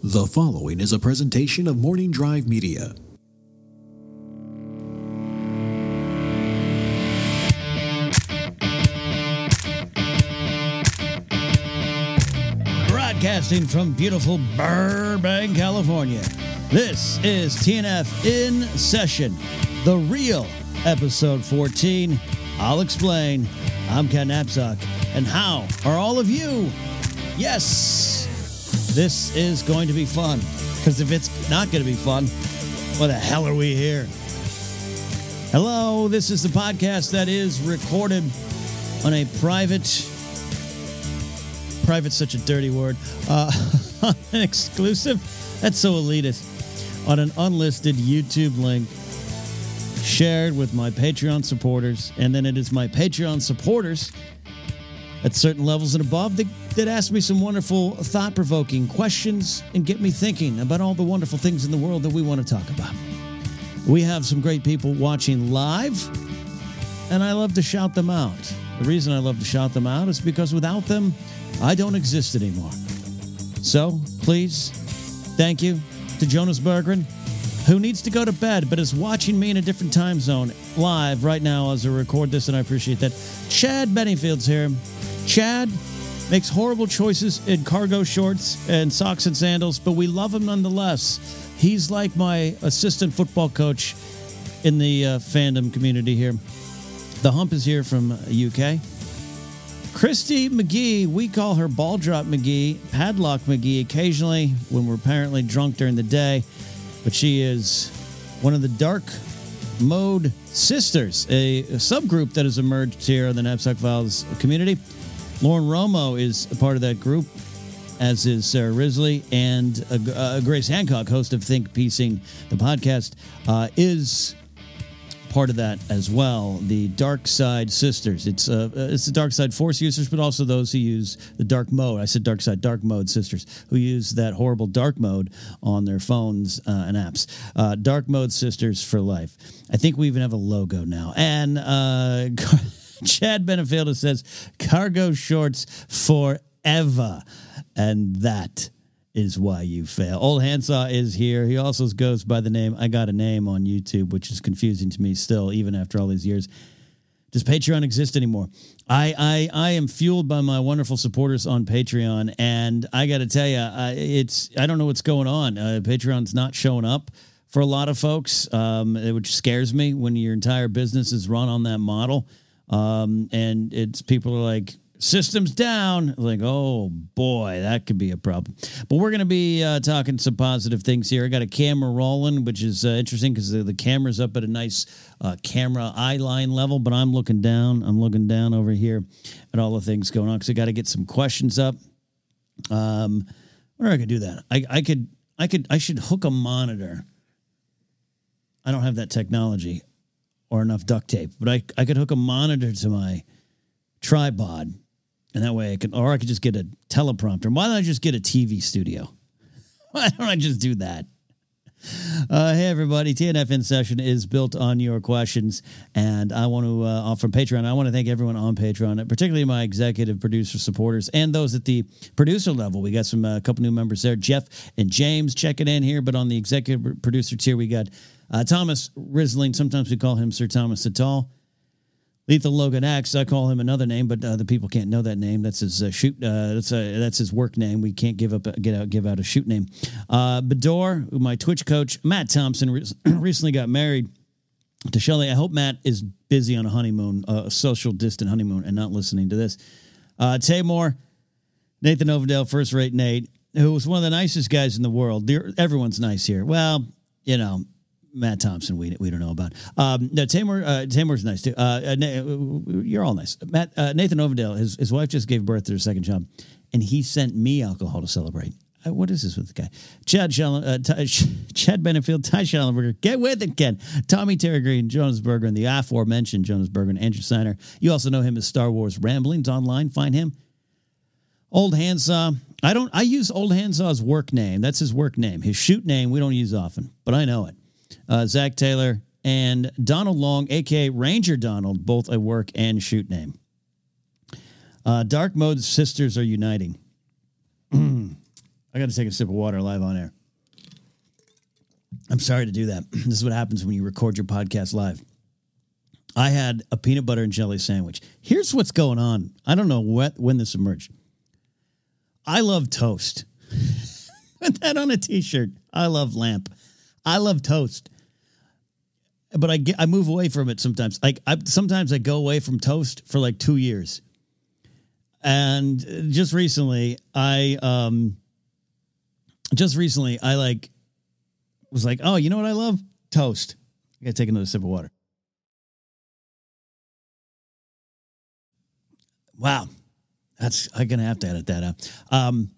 The following is a presentation of Morning Drive Media. Broadcasting from beautiful Burbank, California. This is TNF in session, the real episode 14. I'll explain. I'm Ken Napzok. And how are all of you? Yes, this is going to be fun. Because if it's not going to be fun, what the hell are we here? Hello, this is the podcast that is recorded on a private, private, such a dirty word, uh, an exclusive, that's so elitist, on an unlisted YouTube link shared with my Patreon supporters. And then it is my Patreon supporters at certain levels and above that, that ask me some wonderful, thought provoking questions and get me thinking about all the wonderful things in the world that we want to talk about. We have some great people watching live, and I love to shout them out. The reason I love to shout them out is because without them, I don't exist anymore. So please, thank you to Jonas Berggren, who needs to go to bed but is watching me in a different time zone live right now as I record this, and I appreciate that. Chad Benefield's here. Chad makes horrible choices in cargo shorts and socks and sandals, but we love him nonetheless. He's like my assistant football coach in the uh, fandom community here. The Hump is here from UK. Christy McGee, we call her Ball Drop McGee, Padlock McGee occasionally when we're apparently drunk during the day, but she is one of the Dark Mode Sisters, a, a subgroup that has emerged here in the Knapsack Files community. Lauren Romo is a part of that group, as is Sarah Risley, and uh, uh, Grace Hancock, host of Think Piecing, the podcast, uh, is part of that as well. The Dark Side Sisters. It's uh, it's the Dark Side Force users, but also those who use the Dark Mode. I said Dark Side Dark Mode Sisters, who use that horrible Dark Mode on their phones uh, and apps. Uh, dark Mode Sisters for life. I think we even have a logo now. And uh, Chad Benefield says cargo shorts forever, and that is why you fail. Old Handsaw is here. He also goes by the name I Got a Name on YouTube, which is confusing to me still, even after all these years. Does Patreon exist anymore? I I, I am fueled by my wonderful supporters on Patreon, and I got to tell you, uh, it's I don't know what's going on. Uh, Patreon's not showing up for a lot of folks, um, which scares me when your entire business is run on that model. Um, and it's people are like, systems down. Like, oh boy, that could be a problem. But we're going to be uh, talking some positive things here. I got a camera rolling, which is uh, interesting because the, the, camera's up at a nice uh, camera eye line level. But I'm looking down. I'm looking down over here at all the things going on because I got to get some questions up. Um, where I could do that? I, I could. I could. I should hook a monitor. I don't have that technology or enough duct tape, but I I could hook a monitor to my tripod and that way I can, or I could just get a teleprompter. Why don't I just get a TV studio? Why don't I just do that? Uh, hey, everybody. TNF in session is built on your questions. And I want to uh, offer Patreon. I want to thank everyone on Patreon, particularly my executive producer supporters and those at the producer level. We got some, a uh, couple new members there. Jeff and James checking in here. But on the executive producer tier, we got uh, Thomas Risling. Sometimes we call him Sir Thomas Sital. Lethal Logan X. I call him another name, but uh, the people can't know that name. That's his uh, shoot. Uh, that's uh, that's his work name. We can't give up get out give out a shoot name. Uh, Bador, my Twitch coach, Matt Thompson, re- recently got married to Shelly. I hope Matt is busy on a honeymoon, a social distant honeymoon, and not listening to this. Uh, Nathan Overdale, first rate Nate, who was one of the nicest guys in the world. Everyone's nice here. Well, you know, Matt Thompson, we we don't know about. Um, no, Taymor, uh, Taymor's nice too. Uh, uh, you're all nice. Matt uh, Nathan Overdale, his his wife just gave birth to her second child, and he sent me alcohol to celebrate. Uh, what is this with the guy? Chad Shall- uh, T- Chad Benefield, Ty Schallenberger. Get with it, Ken. Tommy Terry Green, Jonas Berger, and the aforementioned Jonas Berger and Andrew Steiner. You also know him as Star Wars Ramblings online. Find him. Old Handsaw. I don't. I use Old Handsaw's work name. That's his work name. His shoot name we don't use often, but I know it uh, Zach Taylor, and Donald Long, aka Ranger Donald, both a work and shoot name. Uh, Dark Mode sisters are uniting. I got to take a sip of water live on air. I'm sorry to do that. This is what happens when you record your podcast live. I had a peanut butter and jelly sandwich. Here's what's going on. I don't know what when this emerged. I love toast. Put that on a t-shirt. I love lamp. I love toast. But I get, I move away from it sometimes. Like I sometimes I go away from toast for like 2 years. And just recently I um just recently I like was like, "Oh, you know what I love? Toast." I got to take another sip of water. Wow, that's I'm gonna have to edit that out. Um,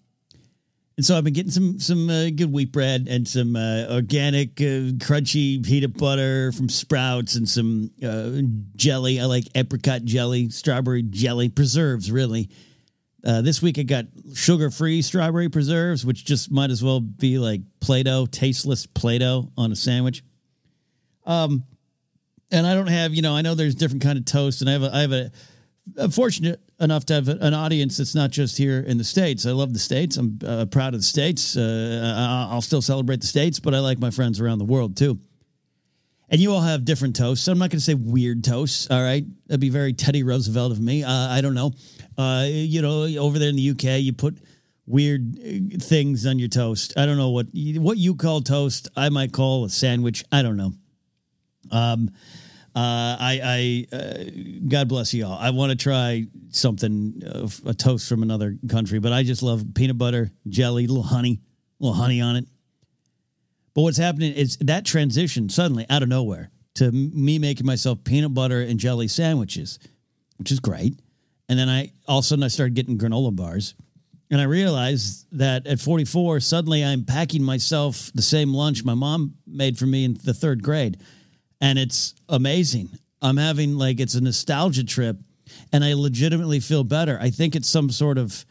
and so I've been getting some some uh, good wheat bread and some uh, organic uh, crunchy peanut butter from Sprouts and some uh, jelly. I like apricot jelly, strawberry jelly, preserves really. Uh, this week I got sugar free strawberry preserves, which just might as well be like Play Doh, tasteless Play Doh on a sandwich. Um, and I don't have, you know, I know there's different kind of toast, and I have a, I have a, I'm fortunate enough to have an audience that's not just here in the states. I love the states. I'm uh, proud of the states. Uh, I'll still celebrate the states, but I like my friends around the world too. And you all have different toasts. I'm not going to say weird toasts. All right, that'd be very Teddy Roosevelt of me. Uh, I don't know. Uh, you know, over there in the UK, you put weird uh, things on your toast. I don't know what what you call toast. I might call a sandwich. I don't know. Um, uh, I, I uh, God bless you all. I want to try something, uh, a toast from another country, but I just love peanut butter, jelly, little honey, a little honey on it. But what's happening is that transition suddenly out of nowhere to me making myself peanut butter and jelly sandwiches, which is great. And then I all of a sudden I started getting granola bars. And I realized that at 44, suddenly I'm packing myself the same lunch my mom made for me in the third grade. And it's amazing. I'm having like it's a nostalgia trip and I legitimately feel better. I think it's some sort of,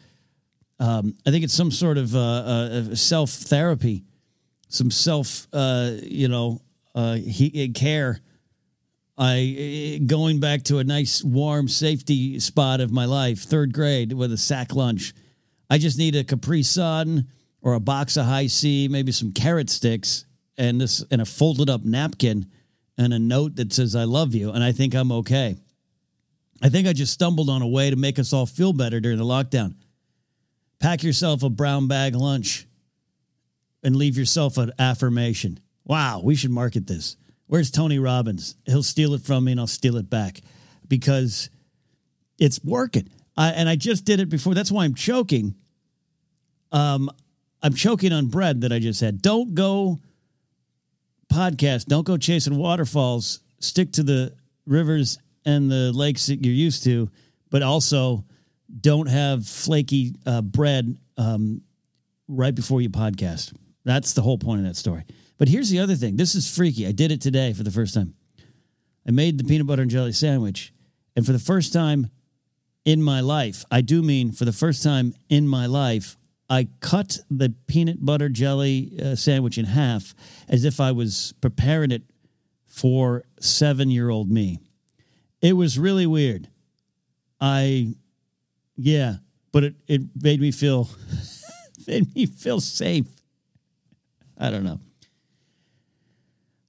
um, I think it's some sort of uh, uh, self therapy, some self, uh, you know, uh, he, care I going back to a nice warm safety spot of my life, third grade with a sack lunch. I just need a Capri Sun or a box of Hi-C, maybe some carrot sticks, and this and a folded up napkin and a note that says "I love you," and I think I'm okay. I think I just stumbled on a way to make us all feel better during the lockdown. Pack yourself a brown bag lunch and leave yourself an affirmation. Wow, we should market this. Where's Tony Robbins? He'll steal it from me and I'll steal it back because it's working. I, and I just did it before. That's why I'm choking. Um, I'm choking on bread that I just had. Don't go podcast. Don't go chasing waterfalls. Stick to the rivers and the lakes that you're used to, but also don't have flaky uh, bread um, right before you podcast. That's the whole point of that story. But here's the other thing. This is freaky. I did it today for the first time. I made the peanut butter and jelly sandwich, and for the first time in my life, I do mean for the first time in my life, I cut the peanut butter jelly uh, sandwich in half as if I was preparing it for seven year old me. It was really weird. I, yeah, but it, it made me feel, made me feel safe. I don't know.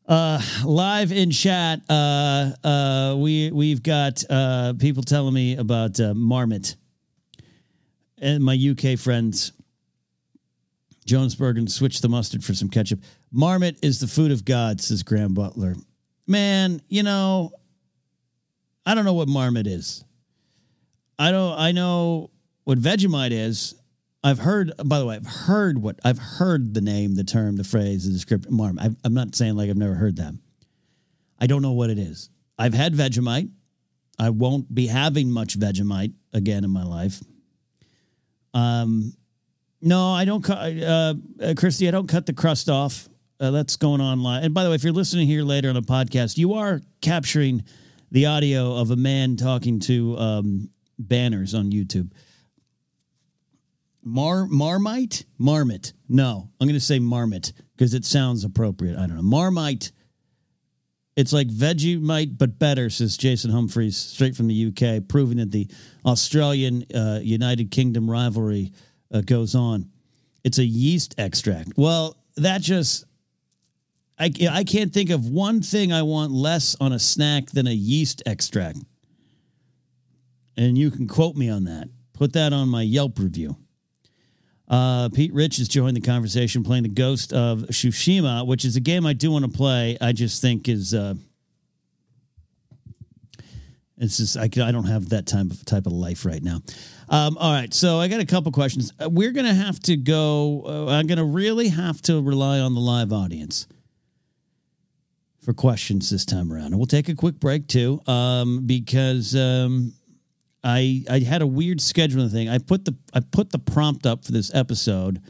Uh, live in chat, uh, uh, we we've got uh, people telling me about uh, Marmot and my UK friends. Jonesburg and switch the mustard for some ketchup. Marmot is the food of God, says Graham Butler. Man, you know, I don't know what Marmot is. I don't. I know what Vegemite is. I've heard, by the way, I've heard what I've heard the name, the term, the phrase, the description, marm. i am not saying like I've never heard that. I don't know what it is. I've had Vegemite. I won't be having much Vegemite again in my life. Um, no, I don't. Uh, uh, Christy, I don't cut the crust off. Uh, that's going on live. And by the way, if you're listening here later on a podcast, you are capturing the audio of a man talking to um, banners on YouTube. Mar Marmite? Marmot. No, I'm going to say Marmot because it sounds appropriate. I don't know. Marmite. It's like Vegemite, but better, says Jason Humphreys, straight from the UK, proving that the Australian uh, United Kingdom rivalry uh, goes on. It's a yeast extract. Well, that just I, I can't think of one thing I want less on a snack than a yeast extract. And you can quote me on that. Put that on my Yelp review. Uh, Pete Rich has joined the conversation playing the Ghost of Tsushima, which is a game I do want to play. I just think is uh, it's just I, I don't have that type type of life right now. Um, all right, so I got a couple questions. Uh, we're gonna have to go. Uh, I'm gonna really have to rely on the live audience for questions this time around, and we'll take a quick break too, um, because um, I I had a weird scheduling thing. I put the I put the prompt up for this episode,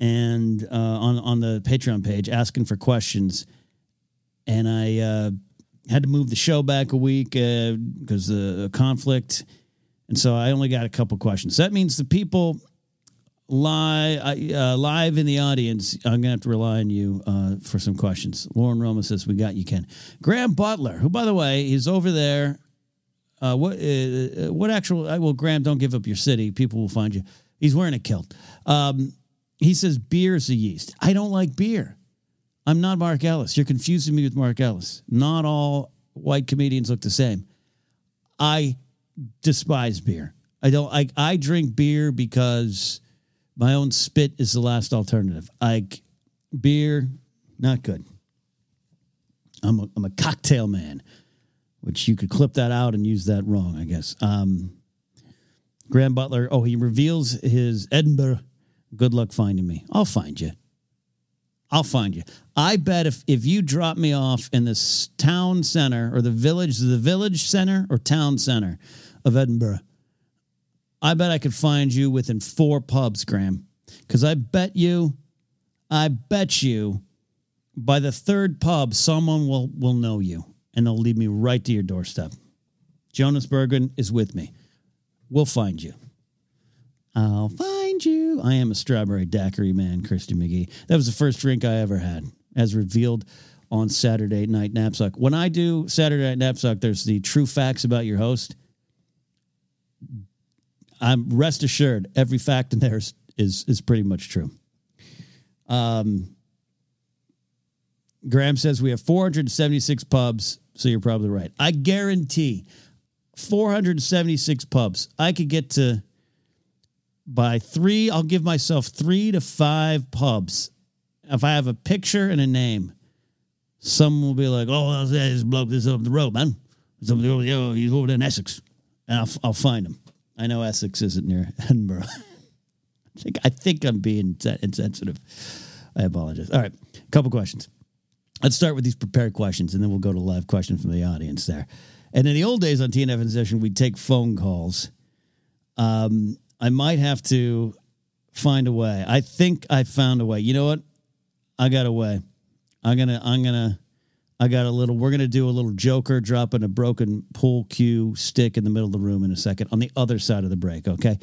and uh, on on the Patreon page asking for questions, and I uh, had to move the show back a week because uh, the conflict, and so I only got a couple questions. That means the people live uh, live in the audience. I'm gonna have to rely on you uh, for some questions. Lauren Romo says we got you, Ken. Graham Butler, who by the way is over there. Uh, what uh, what actual? Uh, well, Graham, don't give up your city. People will find you. He's wearing a kilt. Um, he says beer is a yeast. I don't like beer. I'm not Mark Ellis. You're confusing me with Mark Ellis. Not all white comedians look the same. I despise beer. I don't. I I drink beer because my own spit is the last alternative. Like beer, not good. I'm a, I'm a cocktail man, which you could clip that out and use that wrong, I guess. Um, Graham Butler, oh, he reveals his Edinburgh. Good luck finding me. I'll find you. I'll find you. I bet if if you drop me off in this town center or the village, the village center or town center of Edinburgh, I bet I could find you within four pubs, Graham. Because I bet you, I bet you, by the third pub, someone will will know you and they'll lead me right to your doorstep. Jonas Berggren is with me. We'll find you. I'll find you. I am a strawberry daiquiri man, Christy McGee. That was the first drink I ever had, as revealed on Saturday Night Knapsack. When I do Saturday Night Knapsack, there's the true facts about your host. I'm rest assured, every fact in there is is, is pretty much true. Um, Graham says we have 476 pubs, so you're probably right. I guarantee 476 pubs. I could get to by three. I'll give myself three to five pubs. If I have a picture and a name, some will be like, "Oh, this bloke this up the road, man. Somebody over there, he's over there in Essex," and I'll I'll find him. I know Essex isn't near Edinburgh. I think I think I'm being insensitive. I apologize. All right, a couple questions. Let's start with these prepared questions, and then we'll go to live questions from the audience there. And in the old days on TNF session, we'd take phone calls. Um, I might have to find a way. I think I found a way. You know what? I got a way. I'm gonna. I'm gonna. I got a little. We're gonna do a little Joker dropping a broken pool cue stick in the middle of the room in a second on the other side of the break. Okay.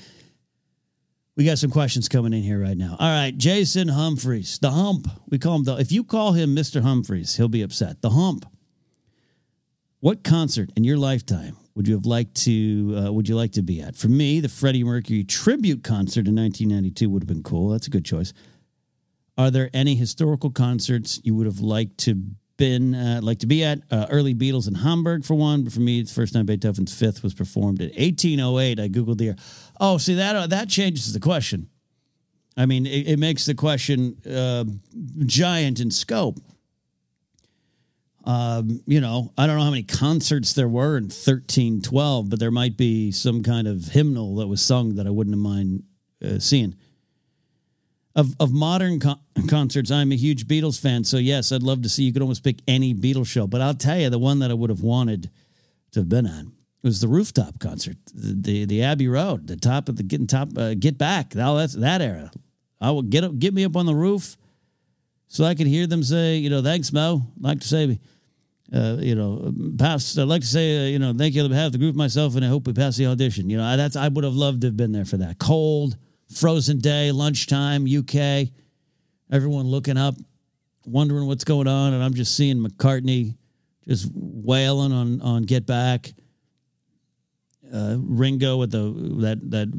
We got some questions coming in here right now. All right, Jason Humphreys, the Hump. We call him the. If you call him Mister Humphreys, he'll be upset. The Hump. What concert in your lifetime would you have liked to uh, would you like to be at? For me, the Freddie Mercury tribute concert in 1992 would have been cool. That's a good choice. Are there any historical concerts you would have liked to been uh, like to be at? Uh, early Beatles in Hamburg for one, but for me, it's the first time Beethoven's Fifth was performed in 1808. I googled the year. Oh, see that uh, that changes the question. I mean, it, it makes the question uh, giant in scope. Um, you know, I don't know how many concerts there were in 1312, but there might be some kind of hymnal that was sung that I wouldn't have mind uh, seeing. Of, of modern con- concerts, I'm a huge Beatles fan. So, yes, I'd love to see. You could almost pick any Beatles show. But I'll tell you, the one that I would have wanted to have been on was the rooftop concert, the the, the Abbey Road, the top of the getting top, uh, get back. That's that era. I will get up, get me up on the roof so I could hear them say, you know, thanks, Mo. I'd like to say, uh, you know, pass. I'd like to say, uh, you know, thank you on behalf of the group, myself, and I hope we pass the audition. You know, that's I would have loved to have been there for that. Cold, frozen day, lunchtime, UK, everyone looking up, wondering what's going on, and I'm just seeing McCartney just wailing on on Get Back. Uh, Ringo with the that that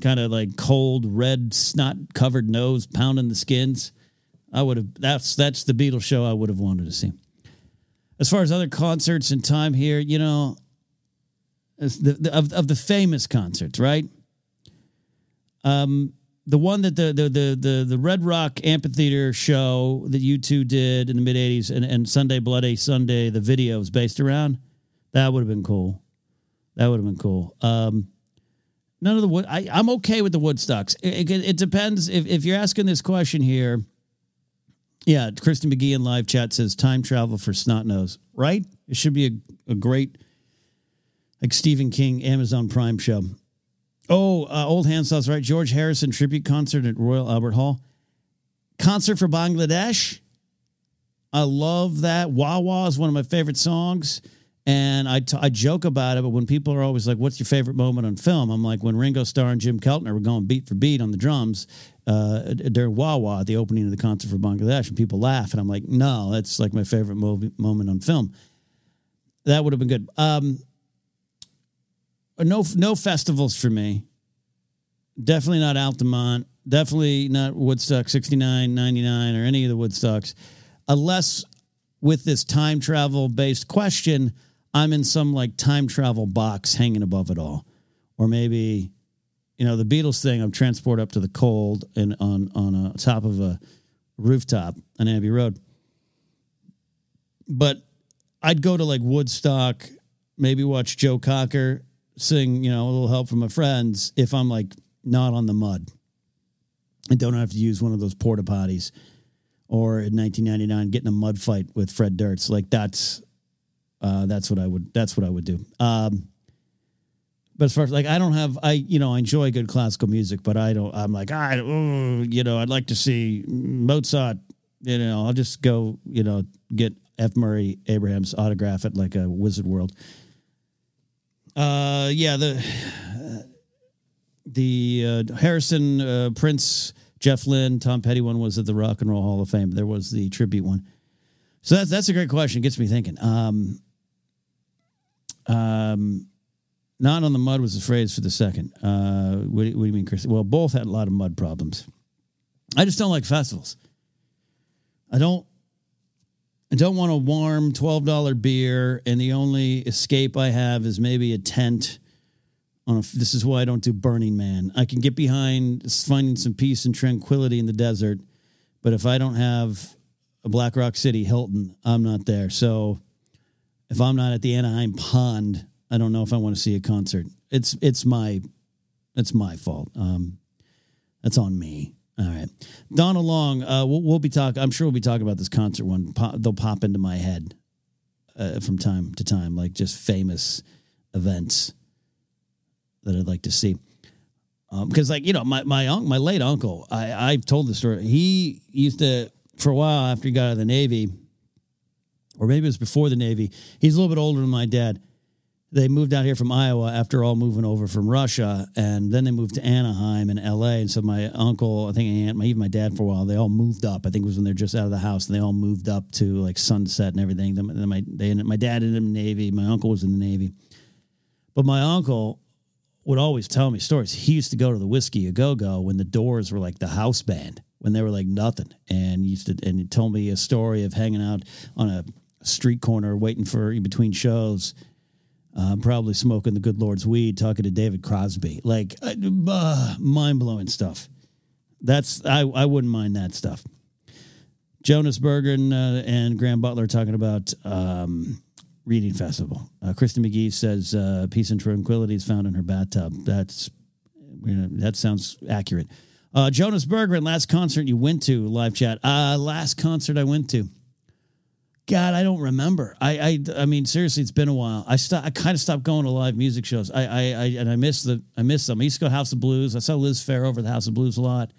kind of like cold, red, snot covered nose pounding the skins. I would have. That's that's the Beatles show I would have wanted to see. As far as other concerts and time here, you know, the, the, of of the famous concerts, right? Um, the one that the the the the, the Red Rock Amphitheater show that U2 did in the mid '80s and, and Sunday Bloody Sunday, the video was based around. That would have been cool. That would have been cool. Um, none of the wood. I, I'm okay with the Woodstocks. It, it, it depends if if you're asking this question here. Yeah, Kristen McGee in live chat says time travel for snot nose. Right? It should be a, a great like Stephen King Amazon Prime show. Oh, uh, old Handsaw's right. George Harrison tribute concert at Royal Albert Hall. Concert for Bangladesh. I love that. Wah is one of my favorite songs. And I, t- I joke about it, but when people are always like, What's your favorite moment on film? I'm like, When Ringo Starr and Jim Keltner were going beat for beat on the drums uh, during Wah at the opening of the concert for Bangladesh, and people laugh. And I'm like, No, that's like my favorite movie, moment on film. That would have been good. Um, no no festivals for me. Definitely not Altamont. Definitely not Woodstock 69, 99, or any of the Woodstocks. Unless with this time travel based question, I'm in some like time travel box hanging above it all. Or maybe, you know, the Beatles thing, I'm transported up to the cold and on on a top of a rooftop on Abbey Road. But I'd go to like Woodstock, maybe watch Joe Cocker sing, you know, a little help from my friends if I'm like not on the mud and don't have to use one of those porta potties or in 1999 getting a mud fight with Fred Durst. Like that's uh, that's what I would that's what I would do. Um, but as far as like I don't have I you know I enjoy good classical music, but I don't I'm like I oh, you know I'd like to see Mozart. You know I'll just go you know get F. Murray Abraham's autograph at like a Wizard World. Uh, yeah, the the uh, Harrison uh, Prince Jeff Lynne Tom Petty one was at the Rock and Roll Hall of Fame. There was the tribute one. So that's that's a great question. It gets me thinking. Um, um, not on the mud was the phrase for the second. Uh, what, what do you mean, Chris? Well, both had a lot of mud problems. I just don't like festivals. I don't I don't want a warm $12 beer, and the only escape I have is maybe a tent. On a, this is why I don't do Burning Man. I can get behind finding some peace and tranquility in the desert, but if I don't have a Black Rock City Hilton, I'm not there. So if I'm not at the Anaheim Pond, I don't know if I want to see a concert. It's it's my it's my fault. Um, that's on me. All right, Donald Long. Uh, we'll, we'll, be talking. I'm sure we'll be talking about this concert one. Pop, they'll pop into my head uh, from time to time, like just famous events that I'd like to see. Because, um, like you know, my my un- my late uncle, I I've told the story. He used to for a while after he got out of the Navy, or maybe it was before the Navy. He's a little bit older than my dad they moved out here from Iowa after all moving over from Russia, and then they moved to Anaheim and L.A. And so my uncle, I think aunt, my, even my dad for a while, they all moved up. I think it was when they're just out of the house, and they all moved up to like Sunset and everything. Then my they my dad ended in the Navy, my uncle was in the Navy, but my uncle would always tell me stories. He used to go to the Whisky a Go Go when the Doors were like the house band when they were like nothing, and used to and he told me a story of hanging out on a street corner waiting for in between shows uh, probably smoking the good Lord's weed, talking to David Crosby, like uh, uh mind blowing stuff. That's I I wouldn't mind that stuff. Jonas Berggren uh, and Graham Butler talking about um, reading festival. Uh, Kristen McGee says uh, peace and tranquility is found in her bathtub. That's you know, that sounds accurate. Uh, Jonas Berggren, last concert you went to, live chat. Uh, last concert I went to. God, I don't remember. I, I, I mean, seriously, it's been a while. I st- I kind of stopped going to live music shows. I, I, I, and I miss the, I miss them. I used to go to House of Blues. I saw Liz Phair over the House of Blues a lot.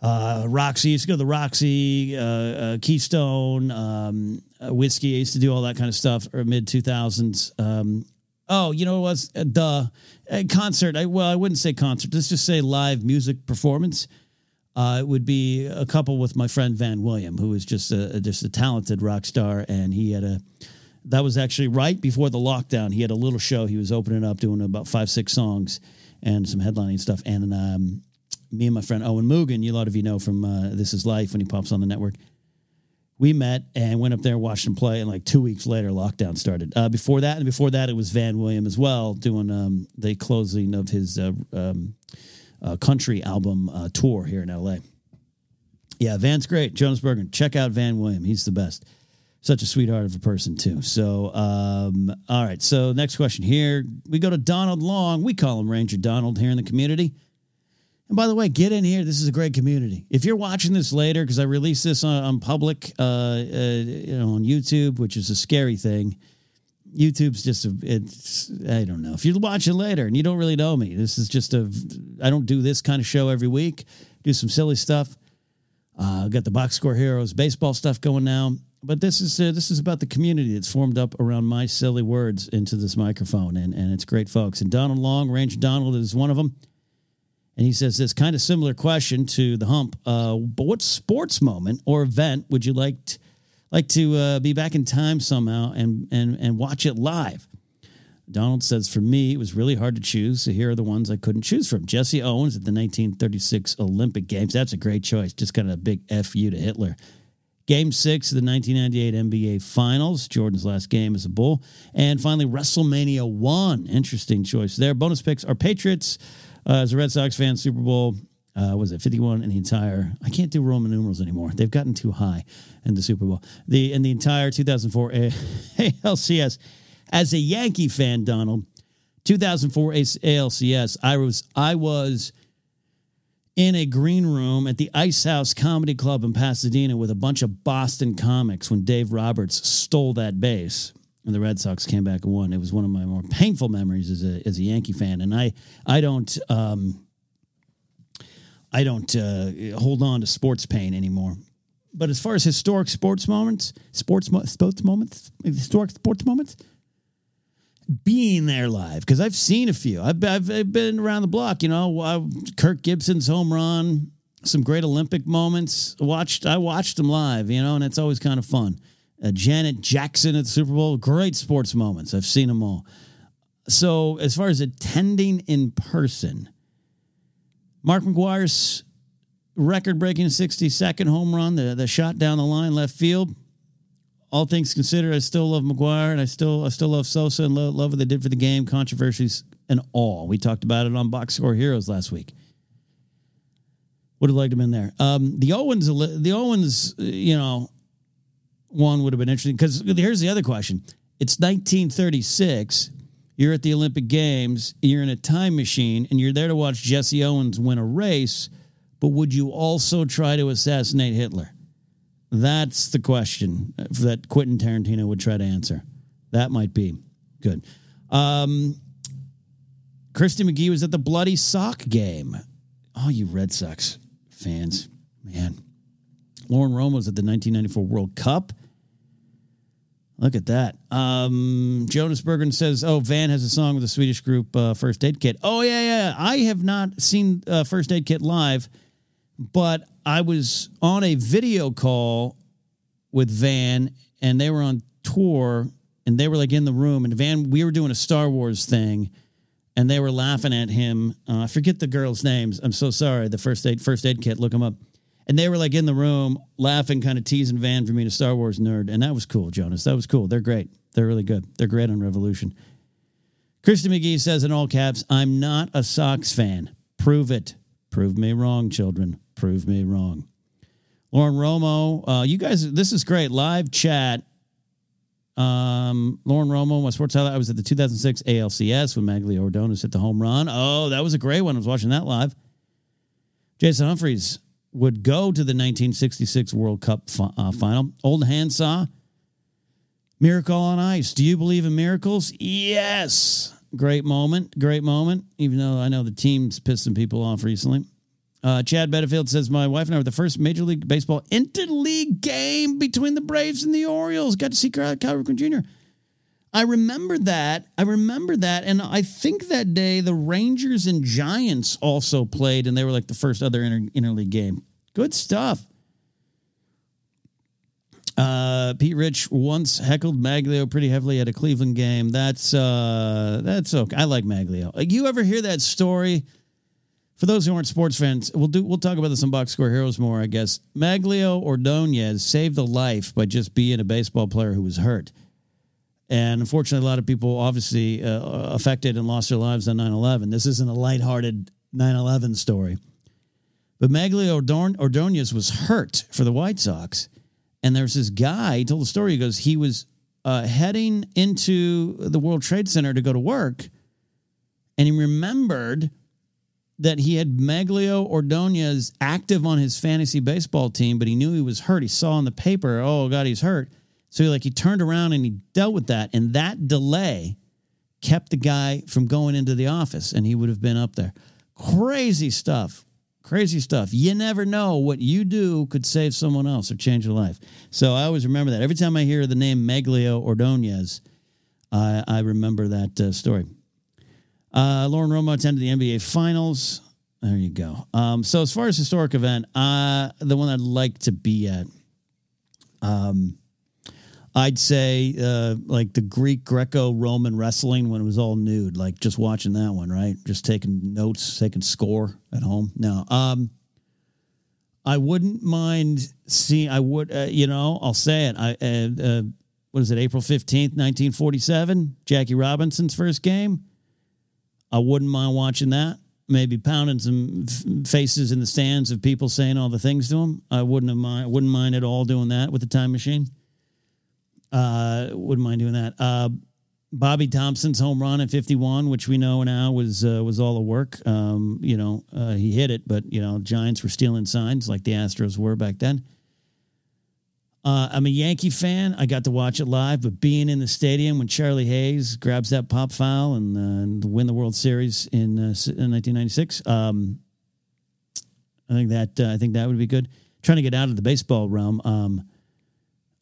Uh, Roxy, used to go to the Roxy, uh, uh, Keystone, um, uh, whiskey. I used to do all that kind of stuff. Or mid two thousands. Um, oh, you know what was uh, the concert? I, well, I wouldn't say concert. Let's just say live music performance uh, it would be a couple with my friend Van William, who is just a just a talented rock star, and he had a that was actually right before the lockdown. He had a little show. He was opening up, doing about five six songs, and some headlining stuff. And um, me and my friend Owen Mugan, you a lot of you know from uh, This Is Life when he pops on the network. We met and went up there, and watched him play, and like two weeks later, lockdown started. Uh, before that, and before that, it was Van William as well doing um, the closing of his uh, um, uh, country album uh, tour here in LA. Yeah, Van's great. Jonas Berggren. Check out Van William. He's the best. Such a sweetheart of a person, too. So, um, all right. So, next question here. We go to Donald Long. We call him Ranger Donald here in the community. And by the way, get in here. This is a great community. If you're watching this later, because I released this on, on public, uh, uh, you know, on YouTube, which is a scary thing. YouTube's just a, it's, I don't know. If you're watching later and you don't really know me, this is just a, I don't do this kind of show every week. Do some silly stuff. Uh, got the box score heroes baseball stuff going now, but this is uh, this is about the community that's formed up around my silly words into this microphone, and and it's great folks. And Donald Long, Ranger Donald, is one of them. And he says this kind of similar question to the hump. Uh, but what sports moment or event would you like to, like to uh, be back in time somehow and and and watch it live? Donald says, for me, it was really hard to choose. So here are the ones I couldn't choose from. Jesse Owens at the 1936 Olympic Games. That's a great choice. Just kind of a big FU to Hitler. Game six of the 1998 NBA Finals, Jordan's last game as a Bull. And finally, WrestleMania 1. Interesting choice there. Bonus picks are Patriots. Uh, as a Red Sox fan, Super Bowl uh, was it 51 in the entire I can't do Roman numerals anymore. They've gotten too high in the Super Bowl. The in the entire 2004 ALCS as a Yankee fan, Donald, 2004 ALCS, I was I was in a green room at the Ice House Comedy Club in Pasadena with a bunch of Boston comics when Dave Roberts stole that base and the Red Sox came back and won. It was one of my more painful memories as a as a Yankee fan, and I I don't um, I don't uh, hold on to sports pain anymore. But as far as historic sports moments, sports mo- sports moments, historic sports moments, being there live because I've seen a few. I've, I've, I've been around the block. You know, I, Kirk Gibson's home run, some great Olympic moments. Watched I watched them live. You know, and it's always kind of fun. Uh, Janet Jackson at the Super Bowl, great sports moments. I've seen them all. So as far as attending in person, Mark McGwire's record-breaking 60-second home run, the the shot down the line left field all things considered, I still love McGwire and I still I still love Sosa and love, love what they did for the game, controversies and all. We talked about it on Box Score Heroes last week. Would have liked him in there. Um, the Owens, the Owens, you know, one would have been interesting because here's the other question: It's 1936. You're at the Olympic Games. You're in a time machine, and you're there to watch Jesse Owens win a race. But would you also try to assassinate Hitler? That's the question that Quentin Tarantino would try to answer. That might be good. Um, Christy McGee was at the Bloody Sock game. Oh, you Red Sox fans, man. Lauren Romo was at the 1994 World Cup. Look at that. Um, Jonas Berggren says, "Oh, Van has a song with the Swedish group uh, First Aid Kit." Oh yeah, yeah. I have not seen uh, First Aid Kit live, but I was on a video call with Van, and they were on tour, and they were like in the room, and Van, we were doing a Star Wars thing, and they were laughing at him. Uh, I forget the girls' names. I'm so sorry. The first aid first aid kit. Look them up. And they were like in the room laughing, kind of teasing Van for being a Star Wars nerd, and that was cool, Jonas. That was cool. They're great. They're really good. They're great on Revolution. Christy McGee says in all caps, "I'm not a Sox fan. Prove it. Prove me wrong, children. Prove me wrong." Lauren Romo, uh, you guys, this is great. Live chat. Um, Lauren Romo, my sports highlight. I was at the 2006 ALCS when Magglio Ordonez hit the home run. Oh, that was a great one. I was watching that live. Jason Humphreys would go to the 1966 World Cup fi- uh, final. Old handsaw. Miracle on ice. Do you believe in miracles? Yes. Great moment. Great moment. Even though I know the team's pissing people off recently. Uh, Chad Benefield says, My wife and I were the first Major League Baseball interleague game between the Braves and the Orioles. Got to see Cal Ripken Jr. I remember that. I remember that. And I think that day the Rangers and Giants also played, and they were like the first other inter- interleague game. Good stuff. Uh, Pete Rich once heckled Magglio pretty heavily at a Cleveland game. That's uh, that's okay. I like Magglio. You ever hear that story? For those who aren't sports fans, we'll do we'll talk about this on Box Score Heroes more, I guess. Magglio Ordonez saved a life by just being a baseball player who was hurt. And unfortunately, a lot of people obviously uh, affected and lost their lives on 9 11. This isn't a lighthearted 9 11 story. But Magglio Ordon- Ordonez was hurt for the White Sox. And there's this guy, he told the story, he goes, he was uh, heading into the World Trade Center to go to work. And he remembered that he had Magglio Ordonez active on his fantasy baseball team, but he knew he was hurt. He saw in the paper, oh God, he's hurt. So he like he turned around and he dealt with that, and that delay kept the guy from going into the office, and he would have been up there. Crazy stuff, crazy stuff. You never know what you do could save someone else or change your life. So I always remember that. Every time I hear the name Magglio Ordonez, I, I remember that uh, story. Uh, Lauren Romo attended the NBA Finals. There you go. Um, so as far as historic event, uh, the one I'd like to be at, um, I'd say uh, like the Greek Greco-Roman wrestling when it was all nude, like just watching that one, right? Just taking notes, taking score at home. No, um, I wouldn't mind seeing. I would, uh, you know, I'll say it. I uh, uh, what is it? April fifteenth, nineteen forty-seven. Jackie Robinson's first game. I wouldn't mind watching that. Maybe pounding some f- faces in the stands of people saying all the things to him. I wouldn't have mind. Wouldn't mind at all doing that with the time machine. Uh, wouldn't mind doing that. Uh, Bobby Thomson's home run at 51, which we know now was uh, was all a work. Um, you know, uh, he hit it, but you know, Giants were stealing signs like the Astros were back then. Uh, I'm a Yankee fan. I got to watch it live, but being in the stadium when Charlie Hayes grabs that pop foul and, uh, and win the World Series in, uh, in 1996, um, I think that uh, I think that would be good. Trying to get out of the baseball realm. Um,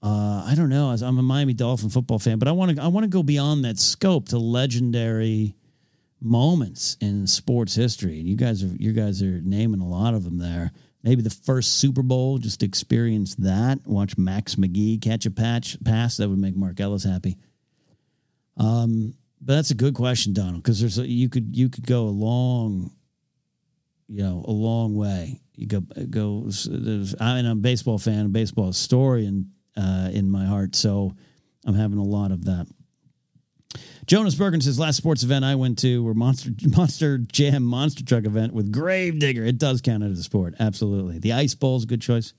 uh, I don't know. I'm a Miami Dolphin football fan, but I want to I want to go beyond that scope to legendary moments in sports history. And you guys are you guys are naming a lot of them there. Maybe the first Super Bowl, just experience that. Watch Max McGee catch a patch pass. That would make Mark Ellis happy. Um, but that's a good question, Donald, because there's a, you could you could go a long, you know, a long way. You go go. There's, I'm a baseball fan, a baseball historian uh, in my heart, so I'm having a lot of that. Jonas Berggren says last sports event I went to were Monster Monster Jam Monster Truck event with Gravedigger. It does count as a sport, absolutely. The Ice Bowl is a good choice.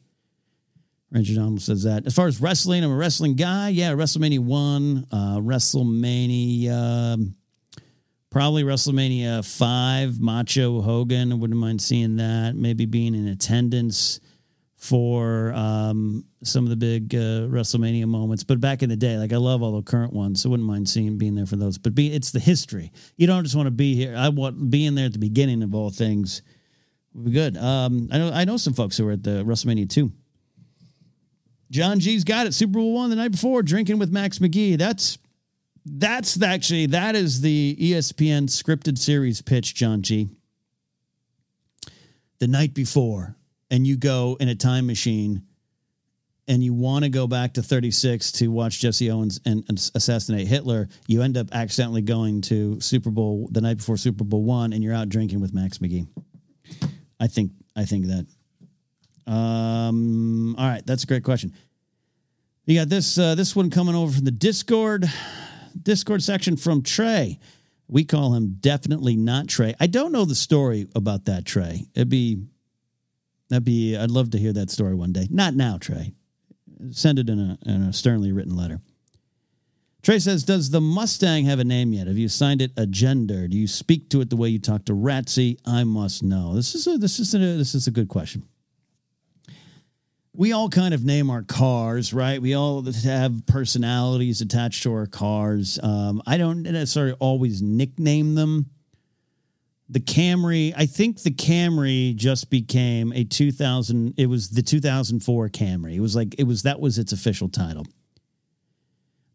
Ranger Donald says that. As far as wrestling, I'm a wrestling guy. Yeah, WrestleMania one, uh, WrestleMania, um, probably WrestleMania five. Macho Hogan. I wouldn't mind seeing that. Maybe being in attendance for um, some of the big uh, WrestleMania moments. But back in the day, like I love all the current ones, so I wouldn't mind seeing being there for those. But be, it's the history. You don't just want to be here. I want being there at the beginning of all things would be good. Um, I know I know some folks who were at the WrestleMania two. John G's got it. Super Bowl one the night before, drinking with Max McGee. That's that's actually that is the ESPN scripted series pitch, John G. The night before, and you go in a time machine and you want to go back to 36 to watch Jesse Owens and, and assassinate Hitler, you end up accidentally going to Super Bowl the night before Super Bowl one, and you're out drinking with Max McGee. I think I think that. Um, all right, that's a great question. You got this uh, this one coming over from the Discord Discord section from Trey. We call him definitely not Trey. I don't know the story about that Trey. It'd be that'd be I'd love to hear that story one day. Not now, Trey. Send it in a in a sternly written letter. Trey says, "Does the Mustang have a name yet? Have you assigned it a gender? Do you speak to it the way you talk to Ratsy? I must know. This is a this is a this is a good question. We all kind of name our cars, right? We all have personalities attached to our cars. Um, I don't necessarily always nickname them the Camry, I think the Camry just became a 2000 it was the 2004 Camry. It was like it was that was its official title.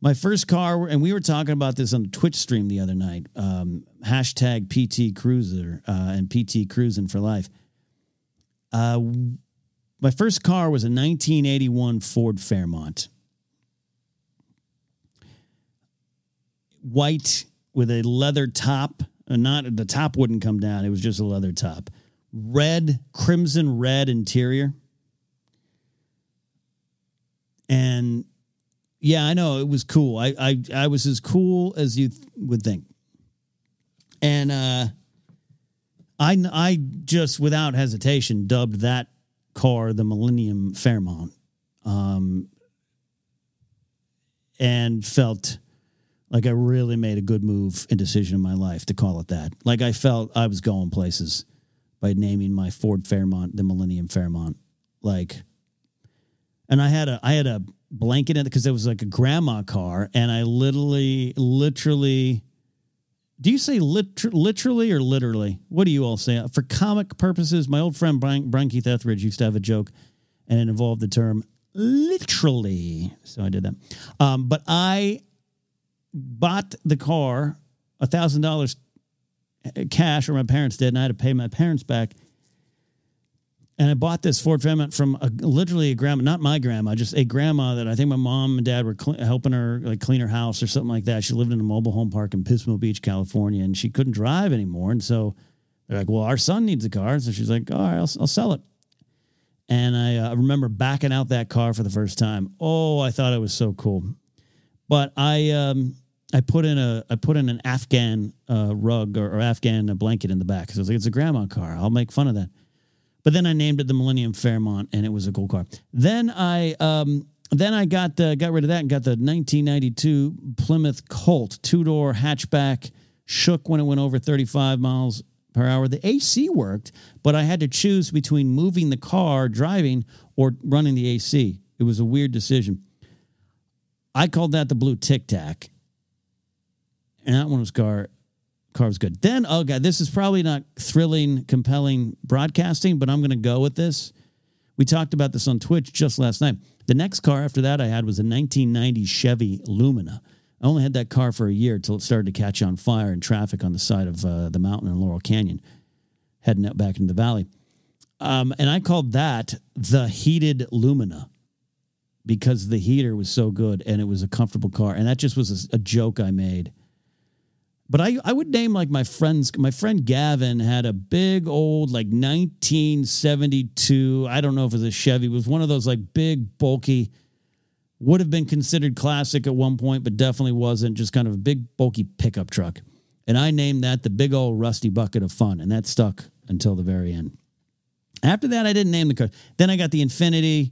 My first car, and we were talking about this on the Twitch stream the other night. Um, hashtag PT Cruiser uh, and PT Cruising for life. Uh, my first car was a 1981 Ford Fairmont, white with a leather top uh, not the top wouldn't come down; it was just a leather top. Red, crimson red interior, and yeah, I know it was cool. I I, I was as cool as you th- would think, and uh, I I just without hesitation dubbed that car the Millennium Fairmont, um, and felt like I really made a good move and decision in my life to call it that. Like I felt I was going places by naming my Ford Fairmont the Millennium Fairmont. Like, and I had a I had a blanket in it because it was like a grandma car, and I literally literally. Do you say lit- literally or literally? What do you all say? For comic purposes, my old friend Brian, Brian Keith Etheridge used to have a joke, and it involved the term literally. So I did that. Um, but I bought the car a thousand dollars cash, or my parents did, and I had to pay my parents back. And I bought this Ford Fairmont from a, literally a grandma, not my grandma, just a grandma that I think my mom and dad were cl- helping her like clean her house or something like that. She lived in a mobile home park in Pismo Beach, California, and she couldn't drive anymore. And so they're like, "Well, our son needs a car," so she's like, "All right, I'll, I'll sell it." And I uh, remember backing out that car for the first time. Oh, I thought it was so cool. But I um, I put in a I put in an Afghan uh, rug or, or Afghan blanket in the back because I was like, it's a grandma car. I'll make fun of that. But then I named it the Millennium Fairmont, and it was a cool car. Then I um, then I got the, got rid of that and got the 1992 Plymouth Colt two door hatchback. Shook when it went over 35 miles per hour. The AC worked, but I had to choose between moving the car, driving, or running the AC. It was a weird decision. I called that the Blue Tic Tac, and that one was car car was good. Then, oh god, this is probably not thrilling, compelling broadcasting, but I'm going to go with this. We talked about this on Twitch just last night. The next car after that I had was a 1990 Chevy Lumina. I only had that car for a year till it started to catch on fire in traffic on the side of uh, the mountain in Laurel Canyon, heading out back into the valley. Um, and I called that the heated Lumina because the heater was so good and it was a comfortable car. And that just was a, a joke I made. But I, I would name like my friends. My friend Gavin had a big old like 1972. I don't know if it was a Chevy. It was one of those like big bulky. Would have been considered classic at one point, but definitely wasn't. Just kind of a big bulky pickup truck. And I named that the big old rusty bucket of fun, and that stuck until the very end. After that, I didn't name the car. Then I got the Infiniti.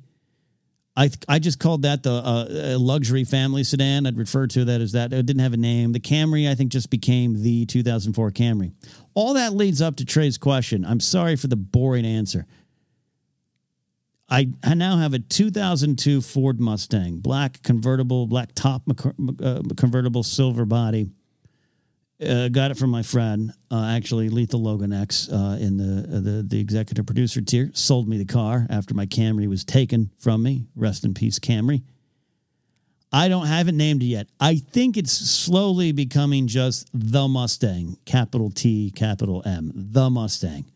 I I just called that the uh, luxury family sedan. I'd refer to that as that. It didn't have a name. The Camry, I think, just became the 2004 Camry. All that leads up to Trey's question. I'm sorry for the boring answer. I, I now have a 2002 Ford Mustang, black convertible, black top uh, convertible, silver body. Uh, got it from my friend, uh, actually Lethal Logan X, uh, in the, uh, the the executive producer tier. Sold me the car after my Camry was taken from me. Rest in peace, Camry. I don't have it named it yet. I think it's slowly becoming just the Mustang, capital T, capital M, the Mustang.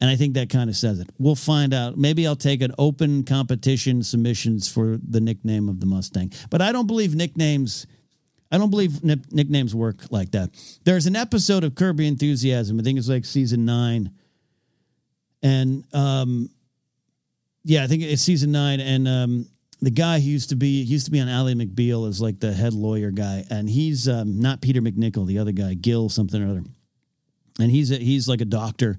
And I think that kind of says it. We'll find out. Maybe I'll take an open competition submissions for the nickname of the Mustang. But I don't believe nicknames I don't believe nicknames work like that. There's an episode of Curb Your Enthusiasm. I think it's like season nine, and um, yeah, I think it's season nine. And um, the guy who used to be used to be on Ally McBeal is like the head lawyer guy, and he's um, not Peter MacNicol, the other guy, Gil something or other, and he's a, he's like a doctor.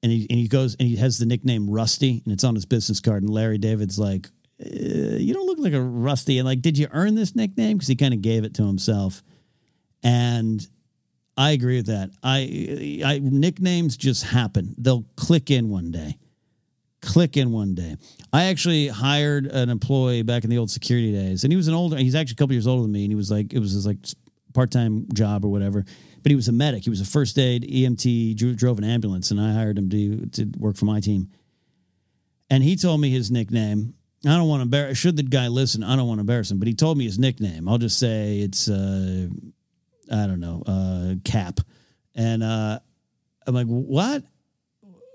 And he, and he goes and he has the nickname Rusty, and it's on his business card. And Larry David's like, uh, you don't look like a rusty and like did you earn this nickname? Because he kind of gave it to himself. And i agree with that. I, I nicknames just happen. They'll click in one day. Click in one day. I actually hired an employee back in the old security days and he was an older he's actually a couple years older than me and he was like it was his like part-time job or whatever but he was a medic. He was a first aid emt drove an ambulance and i hired him to to work for my team. And he told me his nickname I don't want to embarrass. Should the guy listen, I don't want to embarrass him. But he told me his nickname. I'll just say it's uh, I don't know, uh, Cap. And uh, I'm like, what?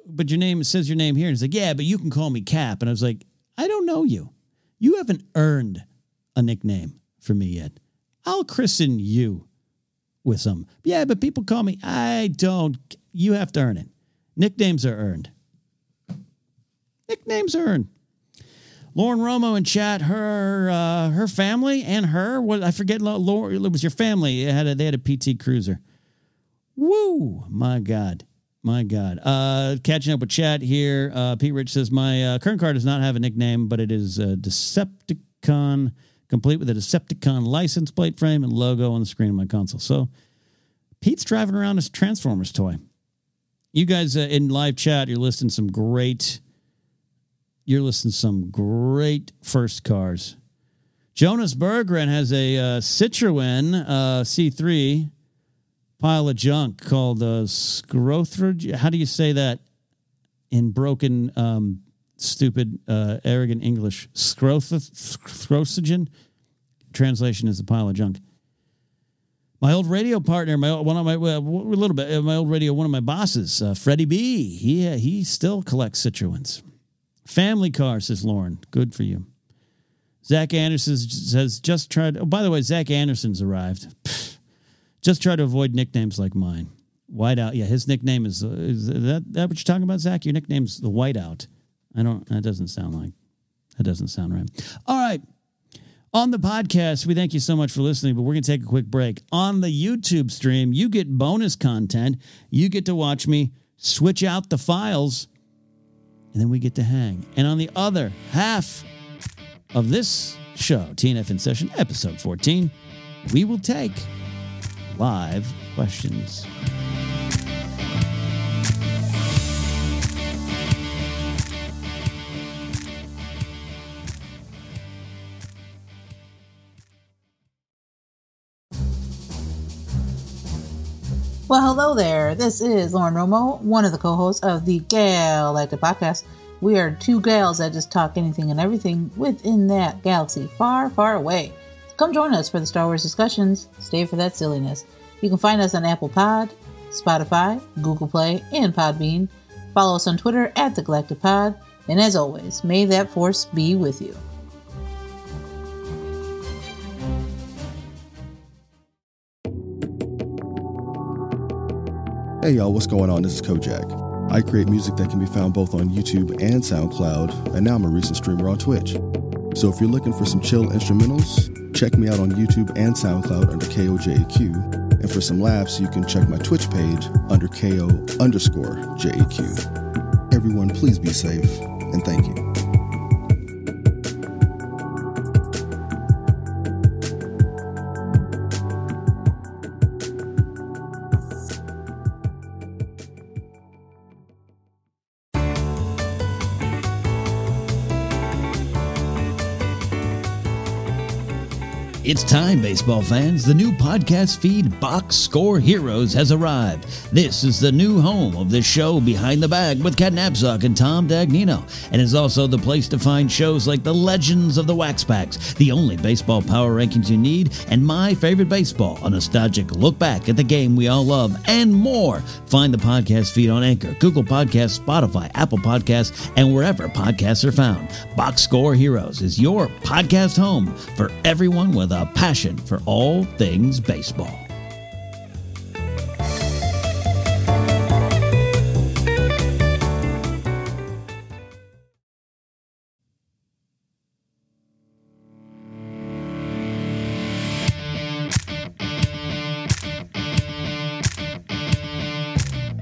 But your name says your name here. And he's like, yeah, but you can call me Cap. And I was like, I don't know you. You haven't earned a nickname for me yet. I'll christen you with some. Yeah, but people call me. I don't. You have to earn it. Nicknames are earned. Nicknames are earned. Lauren Romo in chat. Her uh, her family and her. What I forget. Lauren, it was your family. Had a, they had a PT Cruiser. Woo! My God. My God. Uh, catching up with chat here. Uh, Pete Rich says, My uh, current car does not have a nickname, but it is a Decepticon, complete with a Decepticon license plate frame and logo on the screen of my console. So Pete's driving around his Transformers toy. You guys uh, in live chat, you're listing some great, you're listing some great first cars. Jonas Berggren has a uh, Citroen uh, C3 pile of junk called uh, Scrothra. How do you say that in broken, um, stupid, uh, arrogant English? Scrothrogen. Translation is a pile of junk. My old radio partner, my one of my a little bit, uh, my old radio, one of my bosses, uh, Freddie B. He he still collects Citroens. Family car, says Lauren. Good for you. Zach Anderson says just tried. Oh, by the way, Zach Anderson's arrived. Just try to avoid nicknames like mine. Whiteout. Yeah, his nickname is, uh, is that that what you're talking about, Zach? Your nickname's the Whiteout. I don't. That doesn't sound like. That doesn't sound right. All right. On the podcast, we thank you so much for listening, but we're going to take a quick break. On the YouTube stream, you get bonus content. You get to watch me switch out the files, and then we get to hang. And on the other half of this show, TNF in Session, episode 14, we will take live questions. Well, hello there. This is Lauren Romo, one of the co hosts of the Galactic Podcast. We are two gals that just talk anything and everything within that galaxy far, far away. Come join us for the Star Wars discussions. Stay for that silliness. You can find us on Apple Pod, Spotify, Google Play, and Podbean. Follow us on Twitter at the Galactic Pod. And as always, may that force be with you. Hey y'all, what's going on? This is Kojak. I create music that can be found both on YouTube and SoundCloud, and now I'm a recent streamer on Twitch. So if you're looking for some chill instrumentals, check me out on YouTube and SoundCloud under KOJAQ. And for some laughs, you can check my Twitch page under KO underscore JAQ. Everyone, please be safe and thank you. It's time, baseball fans. The new podcast feed, Box Score Heroes, has arrived. This is the new home of the show Behind the Bag with Ken Napzok and Tom Dagnino, and is also the place to find shows like The Legends of the Wax Packs, the only baseball power rankings you need, and My Favorite Baseball, a nostalgic look back at the game we all love, and more. Find the podcast feed on Anchor, Google Podcasts, Spotify, Apple Podcasts, and wherever podcasts are found. Box Score Heroes is your podcast home for everyone with a passion for all things baseball.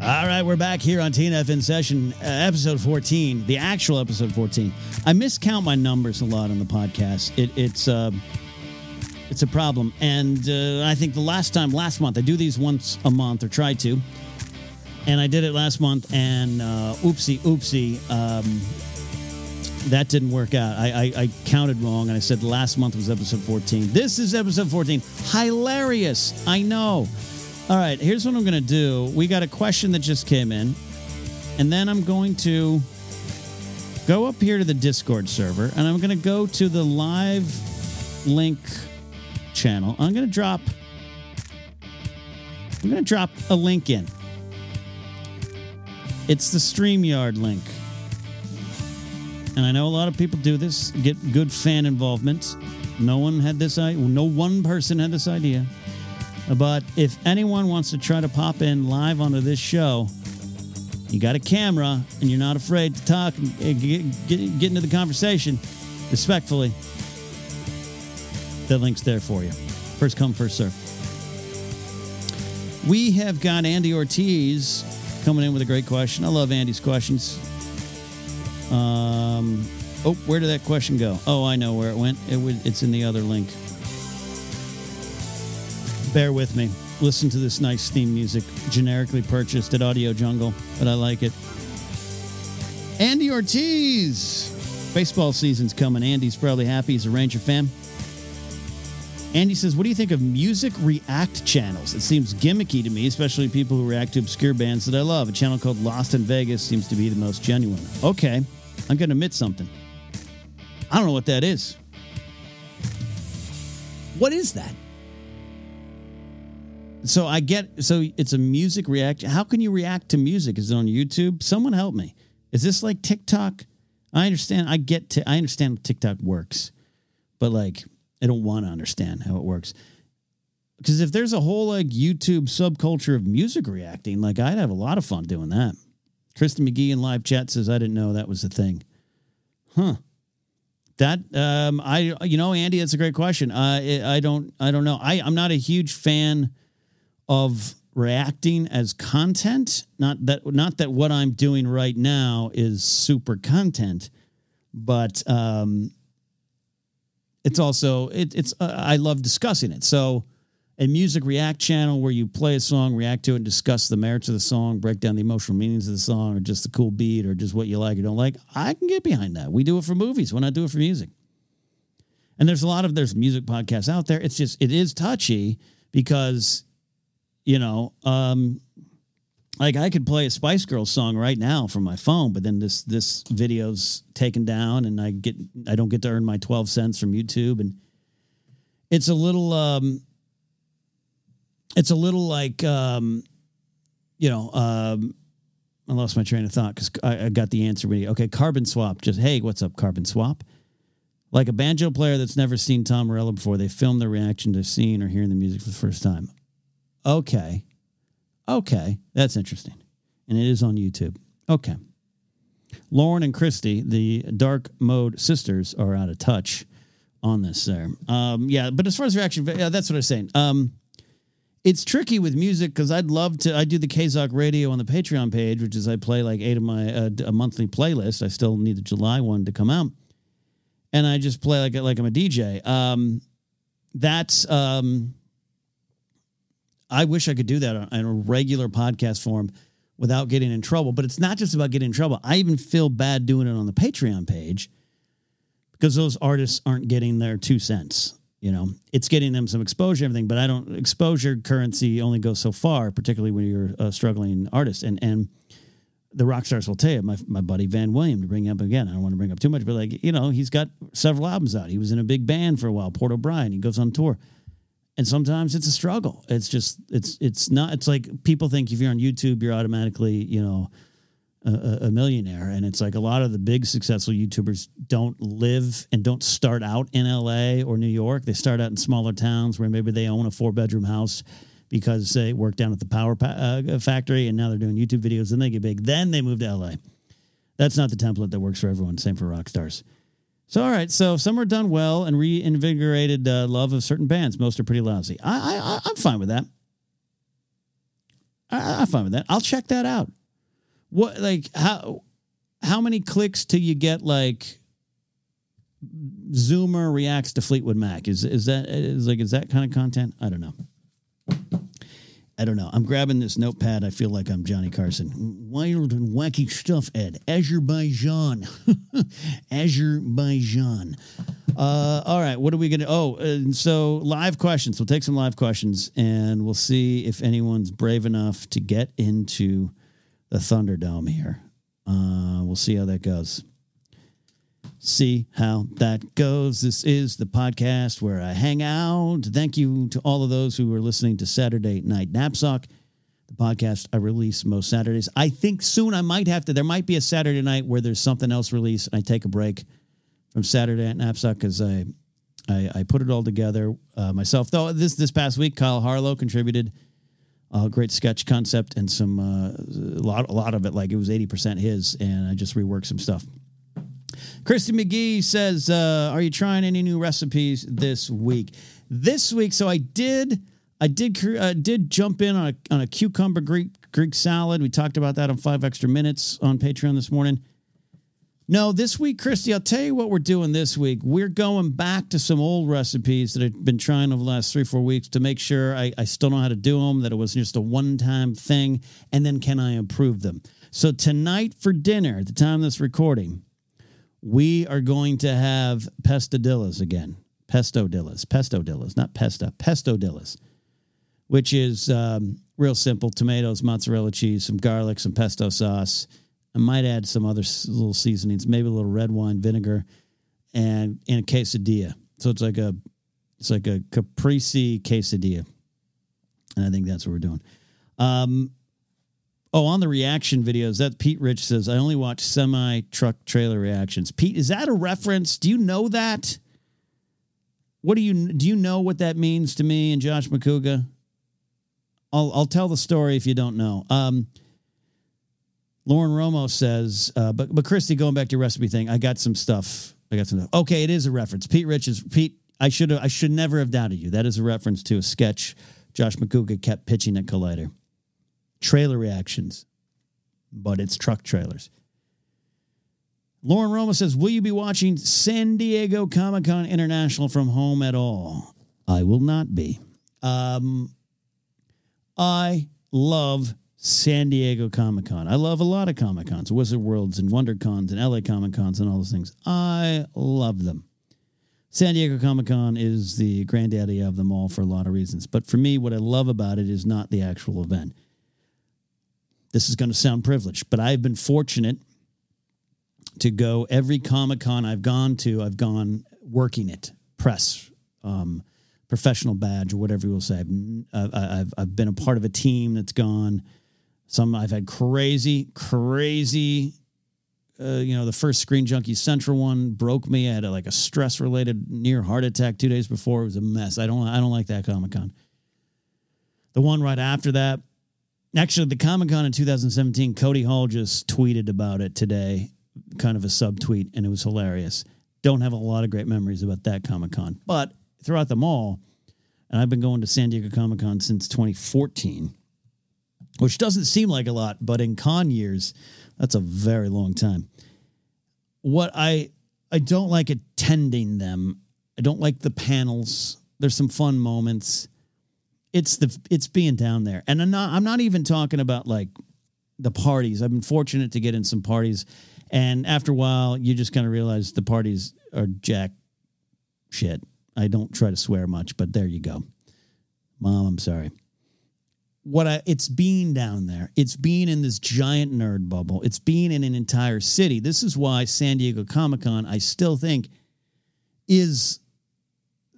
All right, we're back here on TNF in session, uh, episode 14, the actual episode 14. I miscount my numbers a lot on the podcast. It, it's uh, it's a problem. And uh, I think the last time, last month, I do these once a month or try to. And I did it last month, and uh, oopsie, oopsie, um, that didn't work out. I, I, I, counted wrong, and I said last month was episode 14. This is episode 14. Hilarious. I know. All right, here's what I'm going to do. We got a question that just came in, and then I'm going to go up here to the Discord server, and I'm going to go to the live link channel. I'm going to drop I'm going to drop a link in. It's the StreamYard link. And I know a lot of people do this, get good fan involvement. No one had this idea. No one person had this idea. But if anyone wants to try to pop in live onto this show, you got a camera and you're not afraid to talk and get, get, get into the conversation respectfully, the link's there for you. First come, first serve. We have got Andy Ortiz coming in with a great question. I love Andy's questions. Um, oh, where did that question go? Oh, I know where it went. It would, it's in the other link. Bear with me. Listen to this nice theme music, generically purchased at Audio Jungle, but I like it. Andy Ortiz. Baseball season's coming. Andy's probably happy. He's a Ranger fan. Andy says, What do you think of music react channels? It seems gimmicky to me, especially people who react to obscure bands that I love. A channel called Lost in Vegas seems to be the most genuine. Okay, I'm going to admit something. I don't know what that is. What is that? So I get, so it's a music react. How can you react to music? Is it on YouTube? Someone help me. Is this like TikTok? I understand. I get to. I understand TikTok works, but like, I don't want to understand how it works. Because if there's a whole like YouTube subculture of music reacting, like I'd have a lot of fun doing that. Kristen McGee in live chat says I didn't know that was a thing. Huh. That um I you know Andy that's a great question. Uh, I don't I don't know. I I'm not a huge fan of reacting as content. Not that not that what I'm doing right now is super content, but um, it's also it, it's uh, I love discussing it. So a music react channel where you play a song, react to it, and discuss the merits of the song, break down the emotional meanings of the song, or just the cool beat, or just what you like or don't like. I can get behind that. We do it for movies. Why not do it for music? And there's a lot of there's music podcasts out there. It's just it is touchy because you know, um, like I could play a Spice Girls song right now from my phone, but then this this video's taken down, and I get I don't get to earn my twelve cents from YouTube, and it's a little um, it's a little like um, you know um, I lost my train of thought because I, I got the answer. Ready okay, carbon swap. Just hey, what's up, carbon swap? Like a banjo player that's never seen Tom Morello before, they film their reaction to seeing or hearing the music for the first time. Okay. Okay. That's interesting. And it is on YouTube. Okay. Lauren and Christy, the dark mode sisters, are out of touch on this there. Um, yeah, but as far as reaction, yeah, that's what I was saying. Um, it's tricky with music because I'd love to. I do the Kazak radio on the Patreon page, which is I play like eight of my uh, a monthly playlist. I still need the July one to come out, and I just play like like I'm a DJ. Um, that's um, I wish I could do that on, a regular podcast form without getting in trouble. But it's not just about getting in trouble. I even feel bad doing it on the Patreon page because those artists aren't getting their two cents. You know, it's getting them some exposure, and everything, but I don't. Exposure currency only goes so far, particularly when you're a struggling artist. And and the rock stars will tell you. My my buddy Van William to bring up again. I don't want to bring up too much, but like you know, he's got several albums out. He was in a big band for a while, Port O'Brien. He goes on tour and sometimes it's a struggle. It's just it's it's not. It's like people think if you're on YouTube, you're automatically you know a, a, millionaire, and it's like a lot of the big successful YouTubers don't live and don't start out in LA or New York. They start out in smaller towns where maybe they own a four bedroom house because they work down at the power pa- uh, factory, and now they're doing YouTube videos. Then they get big. Then they move to LA. That's not the template that works for everyone. Same for rock stars. So, all right. So, some are done well and reinvigorated uh, love of certain bands. Most are pretty lousy. I, I, I'm fine with that. I, I'm fine with that. I'll check that out. What, like, how, how many clicks till you get like Zoomer reacts to Fleetwood Mac? Is is that is like is that kind of content? I don't know. I don't know. I'm grabbing this notepad. I feel like I'm Johnny Carson. Wild and wacky stuff, Ed. Azerbaijan. Azerbaijan. Uh, all right. What are we going to? Oh, uh, so live questions. We'll take some live questions and we'll see if anyone's brave enough to get into the Thunderdome here. Uh, we'll see how that goes see how that goes. This is the podcast where I hang out. Thank you to all of those who are listening to Saturday Night Napzok, the podcast I release most Saturdays. I think soon I might have to, there might be a Saturday night where there's something else released and I take a break from Saturday Night Napzok because I, I, I put it all together uh, myself. Though this this past week, Kyle Harlow contributed a great sketch concept and some uh, a lot a lot of it like it was eighty percent his, and I just reworked some stuff. Christy McGee says, uh, "Are you trying any new recipes this week?" This week, so I did. I did uh, did jump in on a, on a cucumber Greek Greek salad. We talked about that on five extra minutes on Patreon this morning. No, this week, Christy, I'll tell you what we're doing this week. We're going back to some old recipes that I've been trying over the last three, four weeks to make sure I, I still know how to do them, that it wasn't just a one time thing, and then can I improve them? So, tonight for dinner, at the time of this recording, we are going to have pestadillas again. Pestodillas, pestodillas, not pesta, pestodillas, which is um, real simple tomatoes, mozzarella cheese, some garlic, some pesto sauce I might add some other little seasonings, maybe a little red wine vinegar, and in a quesadilla. So it's like a it's like a caprese quesadilla, and I think that's what we're doing. Um, oh, on the reaction videos, that Pete Rich says I only watch semi truck trailer reactions. Pete, is that a reference? Do you know that? What do you do? You know what that means to me and Josh Macuga? I'll I'll tell the story if you don't know. Um, Lauren Romo says, uh, but but Christy, going back to your recipe thing, I got some stuff. I got some stuff. Okay, it is a reference. Pete Rich is Pete. I should have, I should never have doubted you. That is a reference to a sketch Josh Macuga kept pitching at Collider. Trailer reactions, but it's truck trailers. Lauren Romo says, Will you be watching San Diego Comic Con International from home at all? I will not be. Um, I love San Diego Comic Con. I love a lot of Comic Cons, Wizard Worlds and Wonder Cons and LA Comic Cons and all those things. I love them. San Diego Comic Con is the granddaddy of them all for a lot of reasons. But for me, what I love about it is not the actual event. This is going to sound privileged, but I've been fortunate to go every Comic Con I've gone to, I've gone working it, press, um, professional badge, or whatever you will say. I've, I've, I've been a part of a team that's gone some I've had crazy, crazy. Uh, you know, the first Screen Junkie Central one broke me. I had a, like a stress related near heart attack two days before. It was a mess. I don't, I don't like that Comic Con. The one right after that, actually, the Comic Con in 2017, Cody Hall just tweeted about it today, kind of a subtweet, and it was hilarious. Don't have a lot of great memories about that Comic Con, but throughout them all, and I've been going to San Diego Comic Con since 2014 which doesn't seem like a lot, but in con years, that's a very long time. What I I don't like attending them. I don't like the panels. There's some fun moments. It's the it's being down there, and I'm not I'm not even talking about like the parties. I've been fortunate to get in some parties, and after a while, you just kind of realize the parties are jack shit. I don't try to swear much, but there you go. Mom, I'm sorry what I it's being down there. It's being in this giant nerd bubble. It's being in an entire city. This is why San Diego Comic Con, I still think, is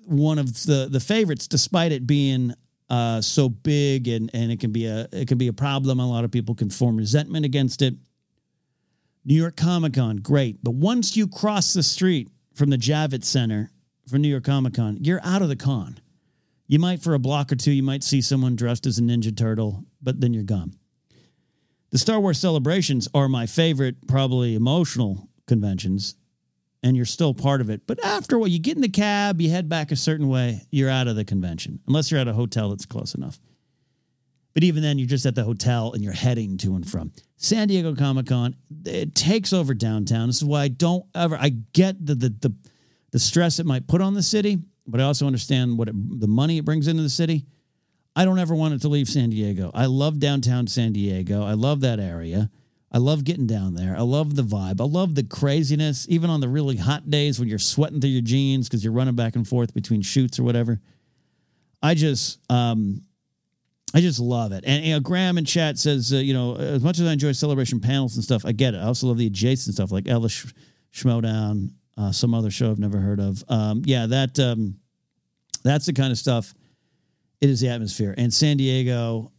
one of the the favorites, despite it being uh, so big and and it can be a it can be a problem. A lot of people can form resentment against it. New York Comic Con, great, but once you cross the street from the Javits Center for New York Comic Con, you're out of the con. You might, for a block or two, you might see someone dressed as a Ninja Turtle, but then you're gone. The Star Wars celebrations are my favorite, probably emotional conventions, and you're still part of it. But after what, you get in the cab, you head back a certain way, you're out of the convention, unless you're at a hotel that's close enough. But even then, you're just at the hotel and you're heading to and from. San Diego Comic Con, it takes over downtown. This is why I don't ever, I get the, the, the, the stress it might put on the city but I also understand what it, the money it brings into the city. I don't ever want it to leave San Diego. I love downtown San Diego. I love that area. I love getting down there. I love the vibe. I love the craziness, even on the really hot days when you're sweating through your jeans because you're running back and forth between shoots or whatever. I just, um, I just love it. And you know, Graham in chat says, uh, you know, as much as I enjoy celebration panels and stuff, I get it. I also love the adjacent stuff like Ellis Schmoedown, uh, some other show I've never heard of. Um, yeah, that um, that's the kind of stuff. It is the atmosphere, and San Diego.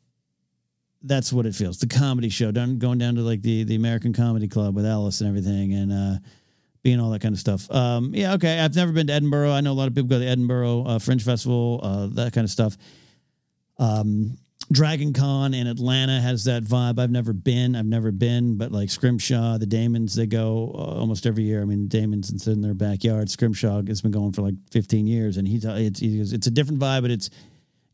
That's what it feels. The comedy show, down going down to like the the American Comedy Club with Ellis and everything, and uh, being all that kind of stuff. Um, yeah, okay. I've never been to Edinburgh. I know a lot of people go to the Edinburgh uh, Fringe Festival, uh, that kind of stuff. Um, Dragon Con in Atlanta has that vibe. I've never been. I've never been, but like Scrimshaw, the Damons, they go uh, almost every year. I mean, Damons in their backyard. Scrimshaw has been going for like 15 years, and he's it's it's a different vibe, but it's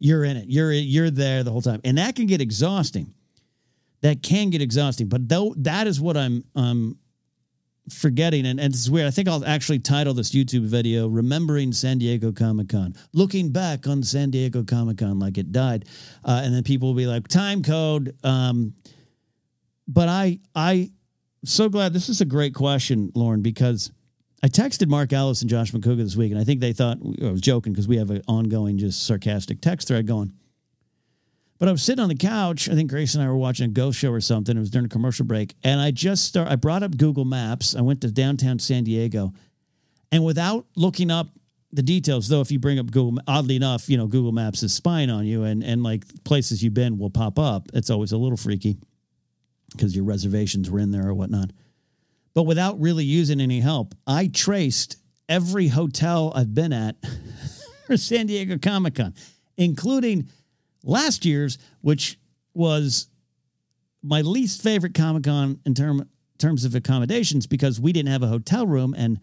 you're in it. You're you're there the whole time, and that can get exhausting. That can get exhausting, but though that is what I'm um forgetting, and, and it's weird. I think I'll actually title this YouTube video "Remembering San Diego Comic Con," looking back on San Diego Comic Con like it died, uh, and then people will be like, "Time code." Um, but I, I, so glad this is a great question, Lauren, because I texted Mark Ellis and Josh Macuga this week, and I think they thought I was joking because we have an ongoing, just sarcastic text thread going. But I was sitting on the couch. I think Grace and I were watching a ghost show or something. It was during a commercial break, and I just start. I brought up Google Maps. I went to downtown San Diego, and without looking up the details, though, if you bring up Google, oddly enough, you know Google Maps is spying on you, and and like places you've been will pop up. It's always a little freaky because your reservations were in there or whatnot. But without really using any help, I traced every hotel I've been at for San Diego Comic Con, including last year's, which was my least favorite Comic Con in term, terms of accommodations because we didn't have a hotel room and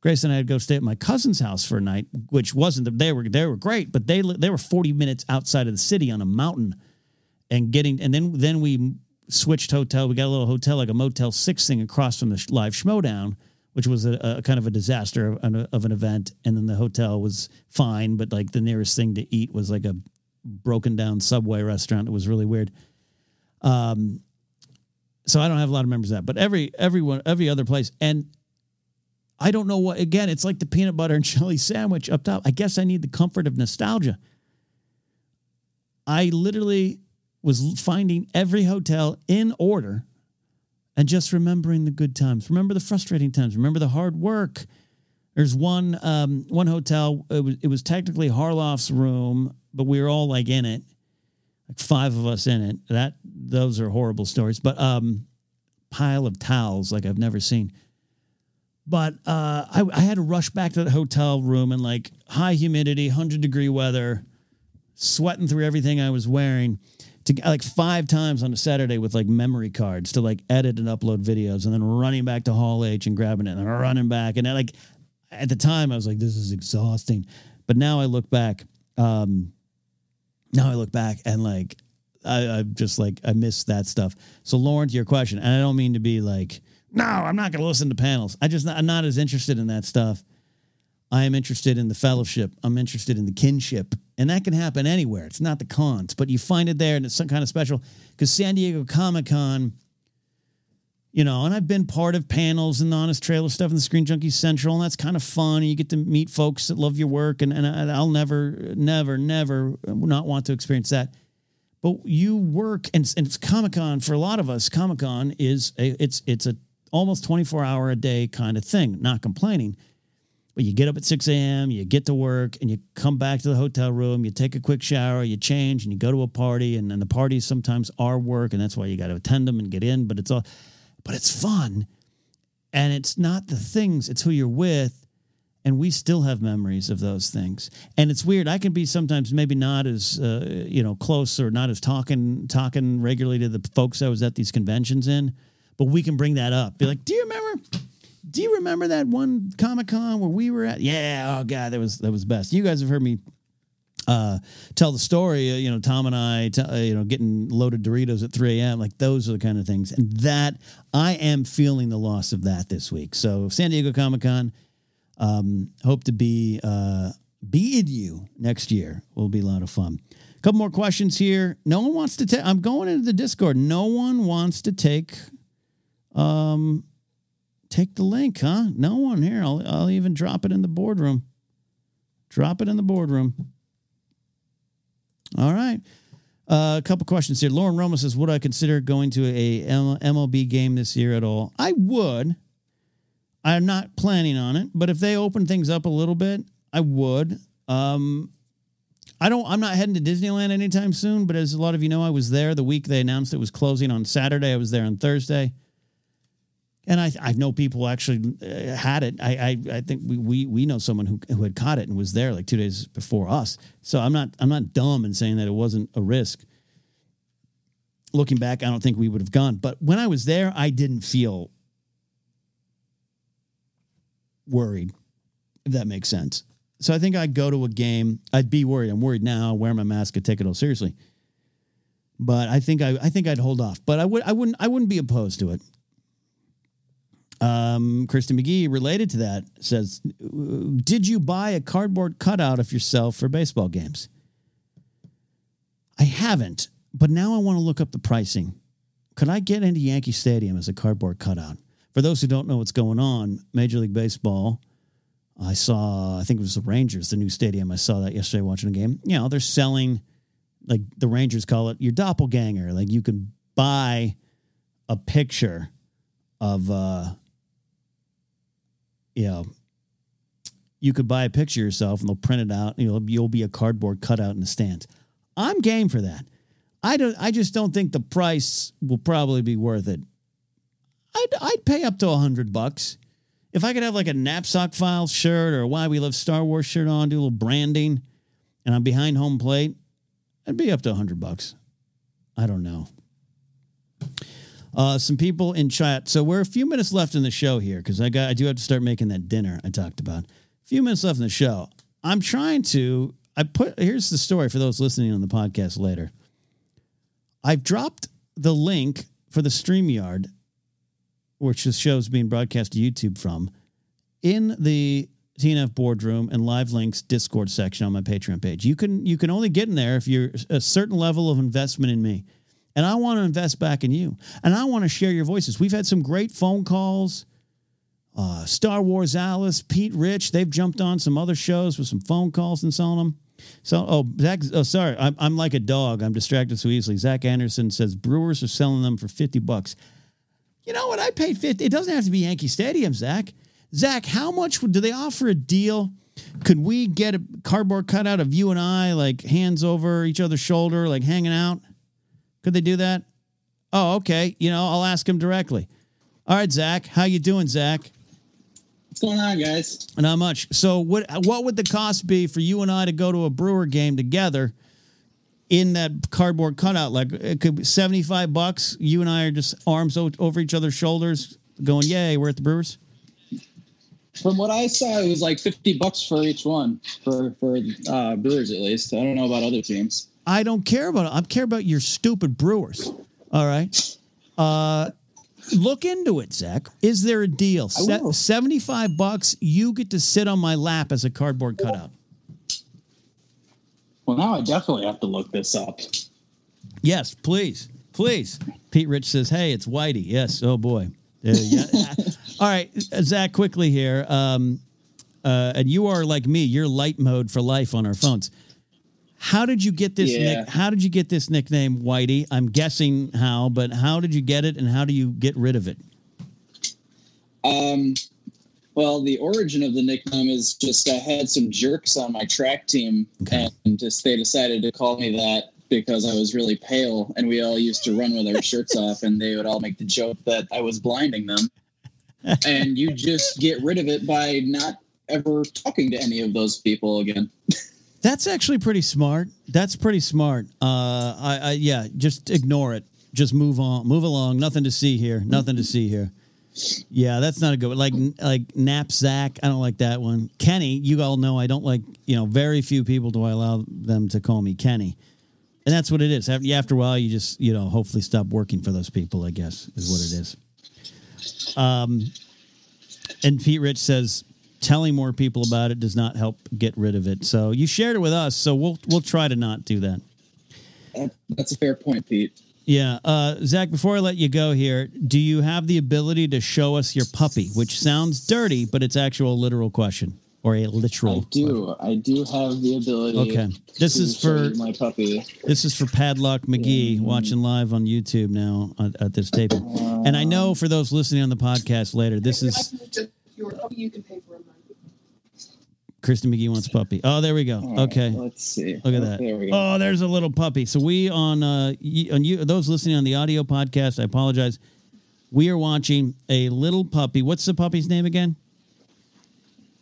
Grace and I had to go stay at my cousin's house for a night, which wasn't the, they were they were great, but they they were forty minutes outside of the city on a mountain, and getting and then then we switched hotel. We got a little hotel like a Motel Six thing across from the live Schmoedown, which was a, a, kind of a disaster of an, of an event. And then the hotel was fine, but like the nearest thing to eat was like a broken down subway restaurant. It was really weird. Um, so I don't have a lot of members of that, but every everyone every other place, and I don't know what. Again, it's like the peanut butter and jelly sandwich up top. I guess I need the comfort of nostalgia. I literally was finding every hotel in order and just remembering the good times. Remember the frustrating times. Remember the hard work. There's one um, one hotel. It was, it was technically Harloff's room but we were all like in it, like five of us in it. That those are horrible stories, but um, pile of towels like I've never seen. But uh, I, I had to rush back to the hotel room in like high humidity, hundred degree weather, sweating through everything I was wearing to like five times on a Saturday with like memory cards to like edit and upload videos and then running back to Hall H and grabbing it and running back. And like at the time I was like, this is exhausting. But now I look back, um, now I look back and like I, I'm just like I miss that stuff. So Lauren, to your question, and I don't mean to be like, no, I'm not going to listen to panels. I just I'm not as interested in that stuff. I am interested in the fellowship. I'm interested in the kinship, and that can happen anywhere. It's not the cons, but you find it there, and it's some kind of special. Because San Diego Comic Con, you know, and I've been part of panels and the Honest Trailer stuff and the Screen Junkie Central, and that's kind of fun. And you get to meet folks that love your work, and, and I'll never, never, never not want to experience that. But you work, and, and it's Comic Con for a lot of us. Comic Con is a, it's it's a almost twenty four hour a day kind of thing. Not complaining, but you get up at six a.m., you get to work, and you come back to the hotel room. You take a quick shower, you change, and you go to a party. And, and the parties sometimes are work, and that's why you got to attend them and get in. But it's all but it's fun. And it's not the things, it's who you're with. And we still have memories of those things. And it's weird. I can be sometimes maybe not as uh, you know close or not as talking talking regularly to the folks I was at these conventions in, but we can bring that up. Be like, do you remember? Do you remember that one Comic Con where we were at? Yeah, oh god, that was that was best. You guys have heard me uh, tell the story. Uh, you know, Tom and I, t- uh, you know, getting loaded Doritos at 3 a.m. Like those are the kind of things, and that I am feeling the loss of that this week. So San Diego Comic Con, um, hope to be uh, be in you next year. Will be a lot of fun. A couple more questions here. No one wants to take. I'm going into the Discord. No one wants to take. Um, take the link, huh? No one here. I'll I'll even drop it in the boardroom. Drop it in the boardroom. All right. Uh, a couple questions here. Lauren Romo says, "Would I consider going to a MLB game this year at all?" I would. I'm not planning on it, but if they open things up a little bit, I would. Um, I don't. I'm not heading to Disneyland anytime soon, but as a lot of you know, I was there the week they announced it was closing on Saturday. I was there on Thursday. And I, I know people actually uh, had it. I, I, I think we, we, we know someone who, who had caught it and was there like two days before us. So I'm not, I'm not dumb in saying that it wasn't a risk. Looking back, I don't think we would have gone. But when I was there, I didn't feel worried, if that makes sense. So I think I'd go to a game. I'd be worried. I'm worried now. Wear my mask. I take it all seriously. But I think I, I think I'd hold off. But I would I wouldn't I wouldn't be opposed to it. Um, Kristen McGee, related to that, says, "Did you buy a cardboard cutout of yourself for baseball games?" I haven't, but now I want to look up the pricing. Could I get into Yankee Stadium as a cardboard cutout? For those who don't know what's going on, Major League Baseball, I saw, I think it was the Rangers, the new stadium. I saw that yesterday watching a game. You know, they're selling, like the Rangers call it, your doppelganger. Like you can buy a picture of, uh, you know, you could buy a picture of yourself and they'll print it out and you'll, you'll be a cardboard cutout in the stands. I'm game for that. I don't. I just don't think the price will probably be worth it. I'd I'd pay up to a hundred bucks if I could have like a knapsack file shirt or a Why We Love Star Wars shirt on, do a little branding, and I'm behind home plate. I'd be up to a hundred bucks. I don't know. Uh, some people in chat. So we're a few minutes left in the show here because I got I do have to start making that dinner I talked about. A few minutes left in the show. I'm trying to. I put here's the story for those listening on the podcast later. I've dropped the link for the StreamYard, which the show's being broadcast to YouTube from, in the TNF boardroom and live links Discord section on my Patreon page. You can you can only get in there if you're a certain level of investment in me. And I want to invest back in you. And I want to share your voices. We've had some great phone calls. Uh, Star Wars Alice, Pete Rich, they've jumped on some other shows with some phone calls and selling them. So, oh, Zach, oh, sorry, I'm, I'm like a dog. I'm distracted so easily. Zach Anderson says Brewers are selling them for 50 bucks. You know what? I paid 50. It doesn't have to be Yankee Stadium, Zach. Zach, how much do they offer a deal? Could we get a cardboard cutout of you and I, like hands over each other's shoulder, like hanging out? Could they do that? Oh, okay. You know, I'll ask him directly. All right, Zach. How you doing, Zach? What's going on, guys? Not much. So, what what would the cost be for you and I to go to a Brewer game together in that cardboard cutout? Like it could be seventy five bucks. You and I are just arms o- over each other's shoulders, going, "Yay, we're at the Brewers." From what I saw, it was like fifty bucks for each one for for uh, Brewers at least. I don't know about other teams. I don't care about it. I care about your stupid Brewers. All right. Uh, look into it, Zach. Is there a deal? I will. Seventy five bucks. You get to sit on my lap as a cardboard cutout. Well, now I definitely have to look this up. Yes, please, please. Pete Rich says, "Hey, it's Whitey." Yes. Oh boy. Uh, yeah. All right, Zach. Quickly here, um, uh, and you are like me. You're light mode for life on our phones. How did you get this? Yeah. Nick, how did you get this nickname, Whitey? I'm guessing how, but how did you get it, and how do you get rid of it? Um, well, the origin of the nickname is just I had some jerks on my track team, Okay. and just they decided to call me that because I was really pale, and we all used to run with our shirts off, and they would all make the joke that I was blinding them. and you just get rid of it by not ever talking to any of those people again. That's actually pretty smart. That's pretty smart. Uh, I, I yeah, just ignore it. Just move on, move along. Nothing to see here. Nothing to see here. Yeah, that's not a good one. Like like knapsack. I don't like that one. Kenny, you all know I don't like. You know, very few people do I allow them to call me Kenny, and that's what it is. After, after a while, you just you know hopefully stop working for those people. I guess is what it is. Um, and Pete Rich says telling more people about it does not help get rid of it. So you shared it with us, so we'll we'll try to not do that. That- That's a fair point, Pete. Yeah, uh, Zach. Before I let you go here, do you have the ability to show us your puppy? Which sounds dirty, but it's actual literal question or a literal. I do. I do have the ability. Okay. This to is for- my puppy. This is for Padlock McGee watching live on YouTube now at, at this taping. And I know for those listening on the podcast later, this is Your puppy you can pay for a month. Kristen McGee wants puppy. Oh, there we go. All right, Okay. Let's see. Look at that. There we go. Oh, there's a little puppy. So we on uh on you those listening on the audio podcast, I apologize. We are watching a little puppy. What's the puppy's name again?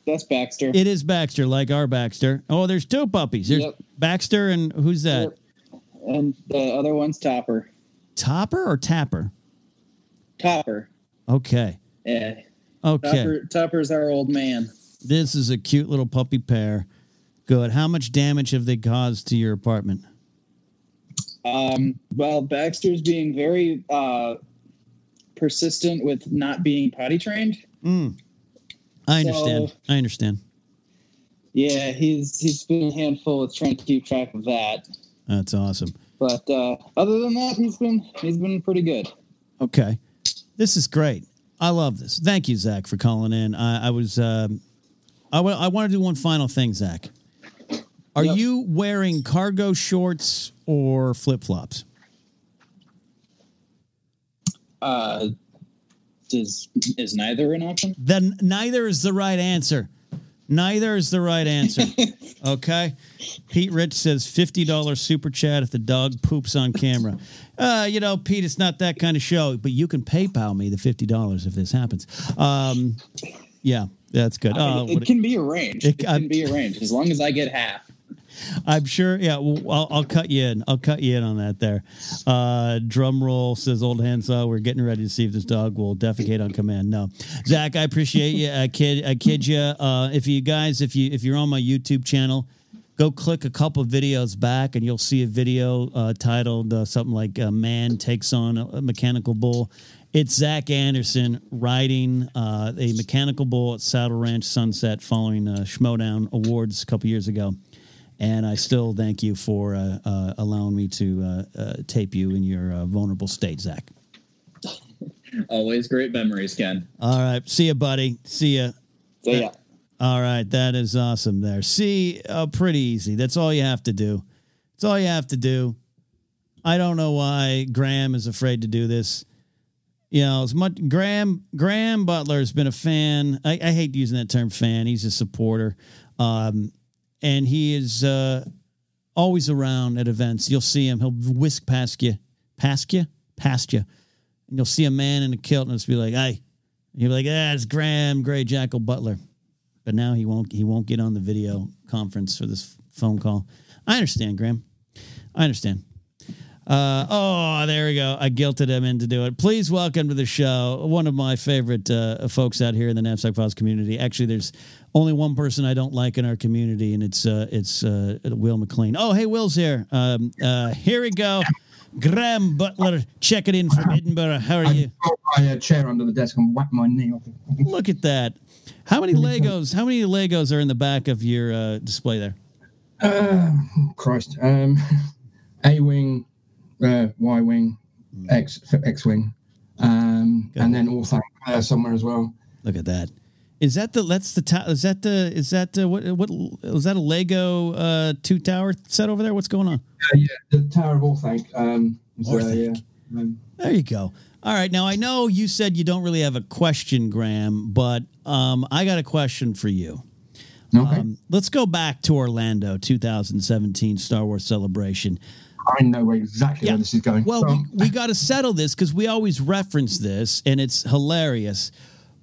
That's Baxter. It is Baxter, like our Baxter. Oh, there's two puppies. There's Yep. Baxter and who's that? And the other one's Topper. Topper or Tapper? Topper. Okay. Yeah. Okay. Topper, Topper's our old man. This is a cute little puppy pair. Good. How much damage have they caused to your apartment? Um, well, Baxter's being very uh, persistent with not being potty trained. I understand. So- I understand. Yeah, he's he's been a handful with trying to keep track of that. That's awesome. But uh, other than that, he's been he's been pretty good. Okay. This is great. I love this. Thank you, Zach, for calling in. I, I was, um, I want to do one final thing, Zach. Are Yep. you wearing cargo shorts or flip flops? Uh, is is neither an option? Then neither is the right answer. Neither is the right answer. okay. Pete Rich says $50 super chat if the dog poops on camera. Uh, you know, Pete, it's not that kind of show, but you can PayPal me the $50 if this happens. Um, yeah, that's good. I mean, what it can be arranged. It- It, I'm- can be arranged as long as I get half. I'm sure. Yeah, well, I'll, I'll cut you in. I'll cut you in on that. There. Uh, drum roll says old handsaw. We're getting ready to see if this dog will defecate on command. No, Zach, I appreciate you. I kid. I kid you. Uh, if you guys, if you if you're on my YouTube channel, go click a couple videos back, and you'll see a video uh, titled uh, something like "A Man Takes on a Mechanical Bull." It's Zach Anderson riding uh, a mechanical bull at Saddle Ranch Sunset following uh, Schmodown Awards a couple years ago and I still thank you for uh, uh, allowing me to uh, uh, tape you in your uh, vulnerable state, Zach. Always great memories, Ken. All right, see you, buddy. See ya. So yeah, All right, that is awesome. There, see, uh, pretty easy. That's all you have to do. That's all you have to do. I don't know why Graham is afraid to do this. You know, as much Graham Graham Butler has been a fan. I, I hate using that term fan. He's a supporter, um, and he is uh, always around at events. You'll see him. He'll whisk past you, past you, past you, and you'll see a man in a kilt, and it's be like, "Hey," you'll be like, "Ah, it's Graham Gray Jackal Butler." But now he won't. He won't get on the video conference for this phone call. I understand, Graham. I understand. Uh, oh, there we go. I guilted him into do it. Please welcome to the show one of my favorite uh, folks out here in the Knapsack Files community. Actually, there's only one person I don't like in our community, and it's uh, it's uh, Will McLean. Oh, hey, Will's here. Um, uh, here we go. Graham Butler checking in from Edinburgh. How are you? got my uh, chair under the desk and whack my knee off. Look at that. How many Legos? How many Legos are in the back of your uh, display there? Uh, Christ. Um, A wing, uh, Y wing, X X wing, um, and then Orthanc uh, somewhere as well. Look at that. Is that the that's the ta- is that the is that the, what what is that a Lego uh two tower set over there? What's going on? Uh, yeah, the Tower of Orthanc. Um, uh, Orthanc. yeah. Um, There you go. All right. Now I know you said you don't really have a question, Graham, but um I got a question for you. okay. Um, let's go back to Orlando 2017 Star Wars Celebration. I know exactly yeah. where this is going. Well, So, we, we got to settle this because we always reference this, and it's hilarious.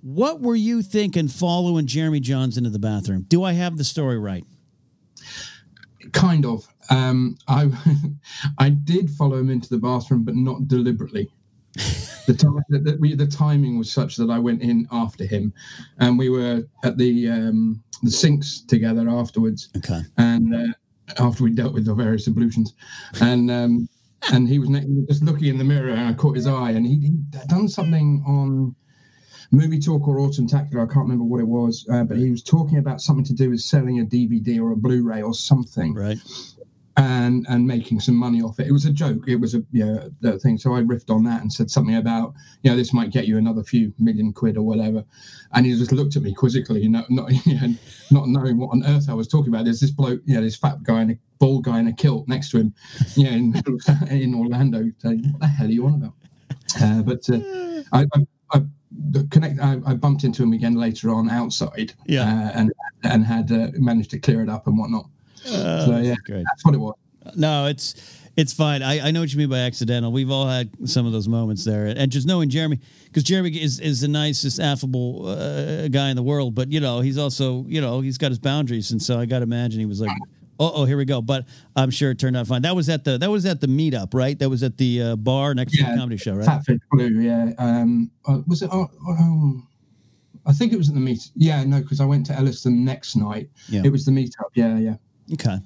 What were you thinking following Jeremy Jahns into the bathroom? Do I have the story right? kind of. Um, I I did follow him into the bathroom, but not deliberately. the time the, we, the timing was such that I went in after him, and we were at the um, the sinks together afterwards. Okay. and uh, after we dealt with the various ablutions, and um, and he was just looking in the mirror, and I caught his eye, and he he'd done something on movie talk or Awesometacular. I can't remember what it was, uh, but he was talking about something to do with selling a DVD or a Blu-ray or something, Right. And and making some money off it. It was a joke. It was a you know, the thing. So I riffed on that and said something about you know this might get you another few million quid or whatever. And he just looked at me quizzically, not not you know, not knowing what on earth I was talking about. There's this bloke, you know, this fat guy in a bald guy in a kilt next to him, you know, in, in Orlando. Saying, what the hell are you on about? Uh, but uh, I, I, I connect. I, I bumped into him again later on outside, Yeah. uh, and and had uh, managed to clear it up and whatnot. Uh, So yeah, Great. that's what it was. No, it's It's fine. I, I know what you mean by accidental. We've all had some of those moments there, and just knowing Jeremy, because Jeremy is is the nicest, affable uh, guy in the world. But you know, he's also you know he's got his boundaries, and so I got to imagine he was like, oh, oh, here we go. But I'm sure it turned out fine. That was at the that was at the meetup, right? That was at the uh, bar next to the comedy show, right? Fatfish Blue, yeah. Um, uh, was it? Oh, oh, I think it was at the meet. Yeah, no, because I went to Ellis the next night. Yeah. It was the meetup. Yeah, yeah. Okay.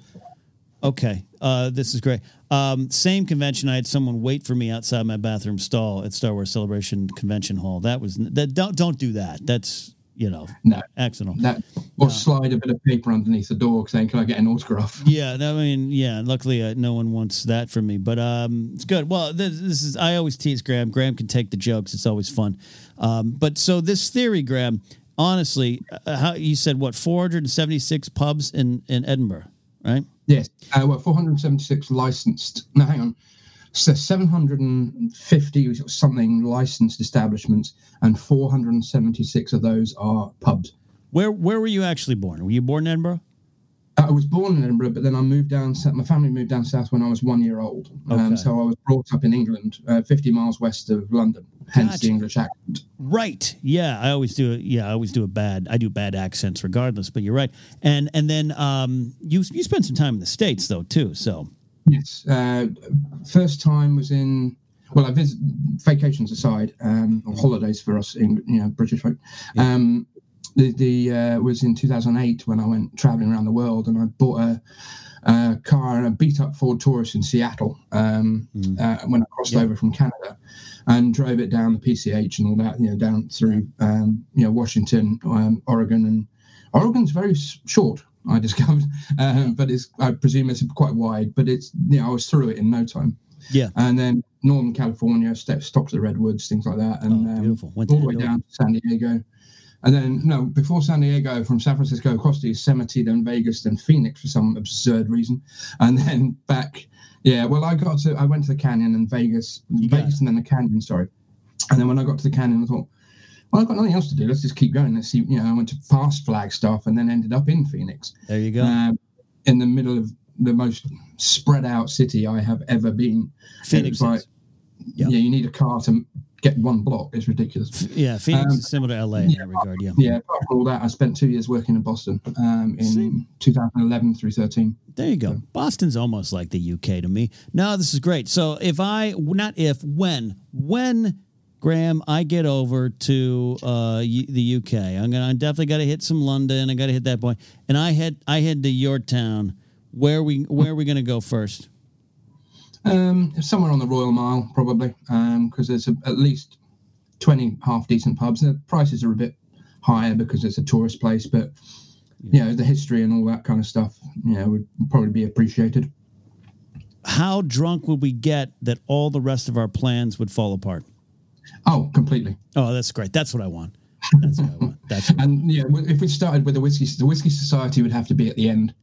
Okay. Uh, this is great. Um, same convention. I had someone wait for me outside my bathroom stall at Star Wars Celebration Convention Hall. That was that. Don't don't do that. That's you know No, accidental. that or slide a bit of paper underneath the door saying, "Can I get an autograph?" Yeah, no, I mean, yeah. Luckily, uh, no one wants that from me, but um, it's good. Well, this, this is I always tease Graham. Graham can take the jokes. It's always fun. Um, but so this theory, Graham, honestly, uh, how you said what 476 pubs in in Edinburgh, right? Yes. Uh, well, 476 licensed. No, hang on. So 750 something licensed establishments, and 476 of those are pubs. Where where were you actually born? Were you born in Edinburgh? I was born in Edinburgh, but then I moved down. south- My family moved down south when I was one year old. Okay. Um, so I was brought up in England, uh, 50 miles west of London. Hence Gotcha. the English accent. Right. Yeah, I always do. it. Yeah, I always do a bad. I do bad accents regardless. But you're right. And and then um, you you spent some time in the states though too. So Yes. Uh, first time was in. Well, I visit vacations aside, um, or holidays for us, in you know, British folk. Um, the the uh, was in 2008 when I went traveling around the world, and I bought a, a car and a beat up Ford Taurus in Seattle um, uh, when I crossed Yeah. over from Canada, and drove it down the PCH and all that, you know, down through um, you know Washington, um, Oregon, and Oregon's very short. I discovered, um, but it's I presume it's quite wide, but it's you know I was through it in no time. yeah. And then Northern California, step, stopped the redwoods, things like that, and Oh, um, beautiful. Went all the way down to San Diego. And then no, before San Diego, from San Francisco across to Yosemite, then Vegas, then Phoenix for some absurd reason, and then back. Yeah, well, I got to I went to the canyon and Vegas, got Vegas, and then the canyon. Sorry, and then when I got to the canyon, I thought, well, I've got nothing else to do. Let's just keep going. Let's see. You know, I went to past Flagstaff and then ended up in Phoenix, There you go. um, in the middle of the most spread out city I have ever been. Phoenix. like-. Yeah. Yeah, you need a car to get one block. It's ridiculous. Yeah, Phoenix Um, is similar to LA in that regard. Yeah. Yeah, apart from all that, I spent two years working in Boston um, in See? 2011 through 13. There you go. Boston's almost like the UK to me. No, this is great. So if I not if when when Graham I get over to uh, U- the UK, I'm gonna I definitely got to hit some London. I got to hit that point. point, and I head I head to your town. Where we where are we gonna go first? Um, somewhere on the Royal Mile, probably, because there's a, at least 20 half decent pubs. The prices are a bit higher because it's a tourist place, but you know, the history and all that kind of stuff, you know, would probably be appreciated. How drunk would we get that all the rest of our plans would fall apart? Oh, completely. Oh, that's great. That's what I want. That's what I want. That's what, And yeah, if we started with the whiskey, the whiskey society would have to be at the end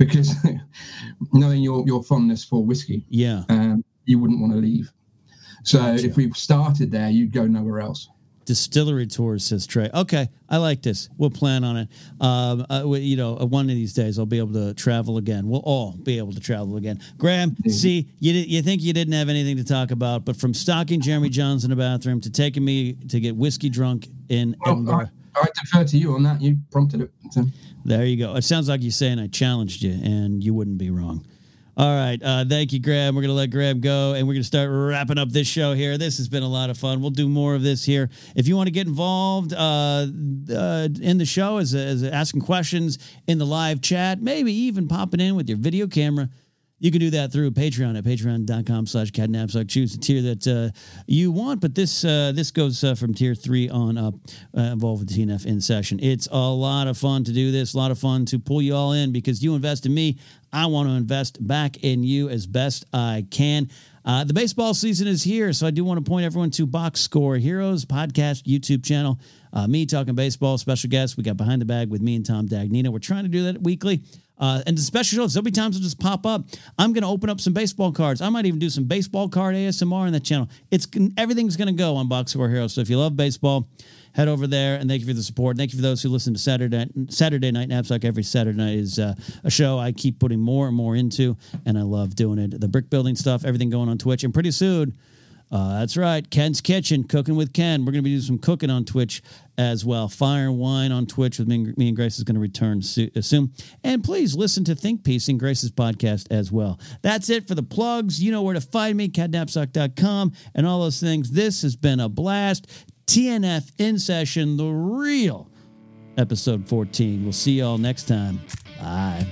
because knowing your your fondness for whiskey, yeah. um, you wouldn't want to leave. So Gotcha. if we started there, you'd go nowhere else. Distillery tours, says Trey. Okay, I like this. We'll plan on it. Um, uh, we- you know, uh, one of these days I'll be able to travel again. We'll all be able to travel again. Graham, see, you you think you didn't have anything to talk about, but from stalking Jeremy Jahns in the bathroom to taking me to get whiskey drunk in Well, Edinburgh, I, I defer to you on that. You prompted it. So. There you go. It sounds like you're saying I challenged you, and you wouldn't be wrong. All right. Uh, thank you, Graham. We're going to let Graham go and we're going to start wrapping up this show here. This has been a lot of fun. We'll do more of this here. If you want to get involved uh, uh, in the show as, as asking questions in the live chat, maybe even popping in with your video camera, you can do that through Patreon at patreon.com slash kennapzok. Choose the tier that uh, you want, but this uh, this goes uh, from tier three on up, uh, involved with TNF in session. It's a lot of fun to do this, a lot of fun to pull you all in because you invest in me. I want to invest back in you as best I can. Uh, the baseball season is here, so I do want to point everyone to Box Score Heroes podcast YouTube channel. Uh, me talking baseball, special guests. We got Behind the Bag with me and Tom Dagnino. We're trying to do that weekly. Uh, and the special shows, there'll be times will just pop up. I'm going to open up some baseball cards. I might even do some baseball card ASMR on that channel. It's everything's going to go on Box Score Heroes. So if you love baseball, head over there and thank you for the support. Thank you for those who listen to Saturday Saturday Night Knapsack. Every Saturday night is uh, a show I keep putting more and more into, and I love doing it. The brick building stuff, everything going on Twitch, and pretty soon. Uh, that's right, Ken's Kitchen, cooking with Ken. We're going to be doing some cooking on Twitch as well. Fire and Wine on Twitch with me, and Grace is going to return uh, soon. And please listen to Think Piece and Grace's podcast as well. That's it for the plugs. You know where to find me, kennapzok.com, and all those things. This has been a blast. TNF in session, the real episode 14. We'll see y'all next time. Bye.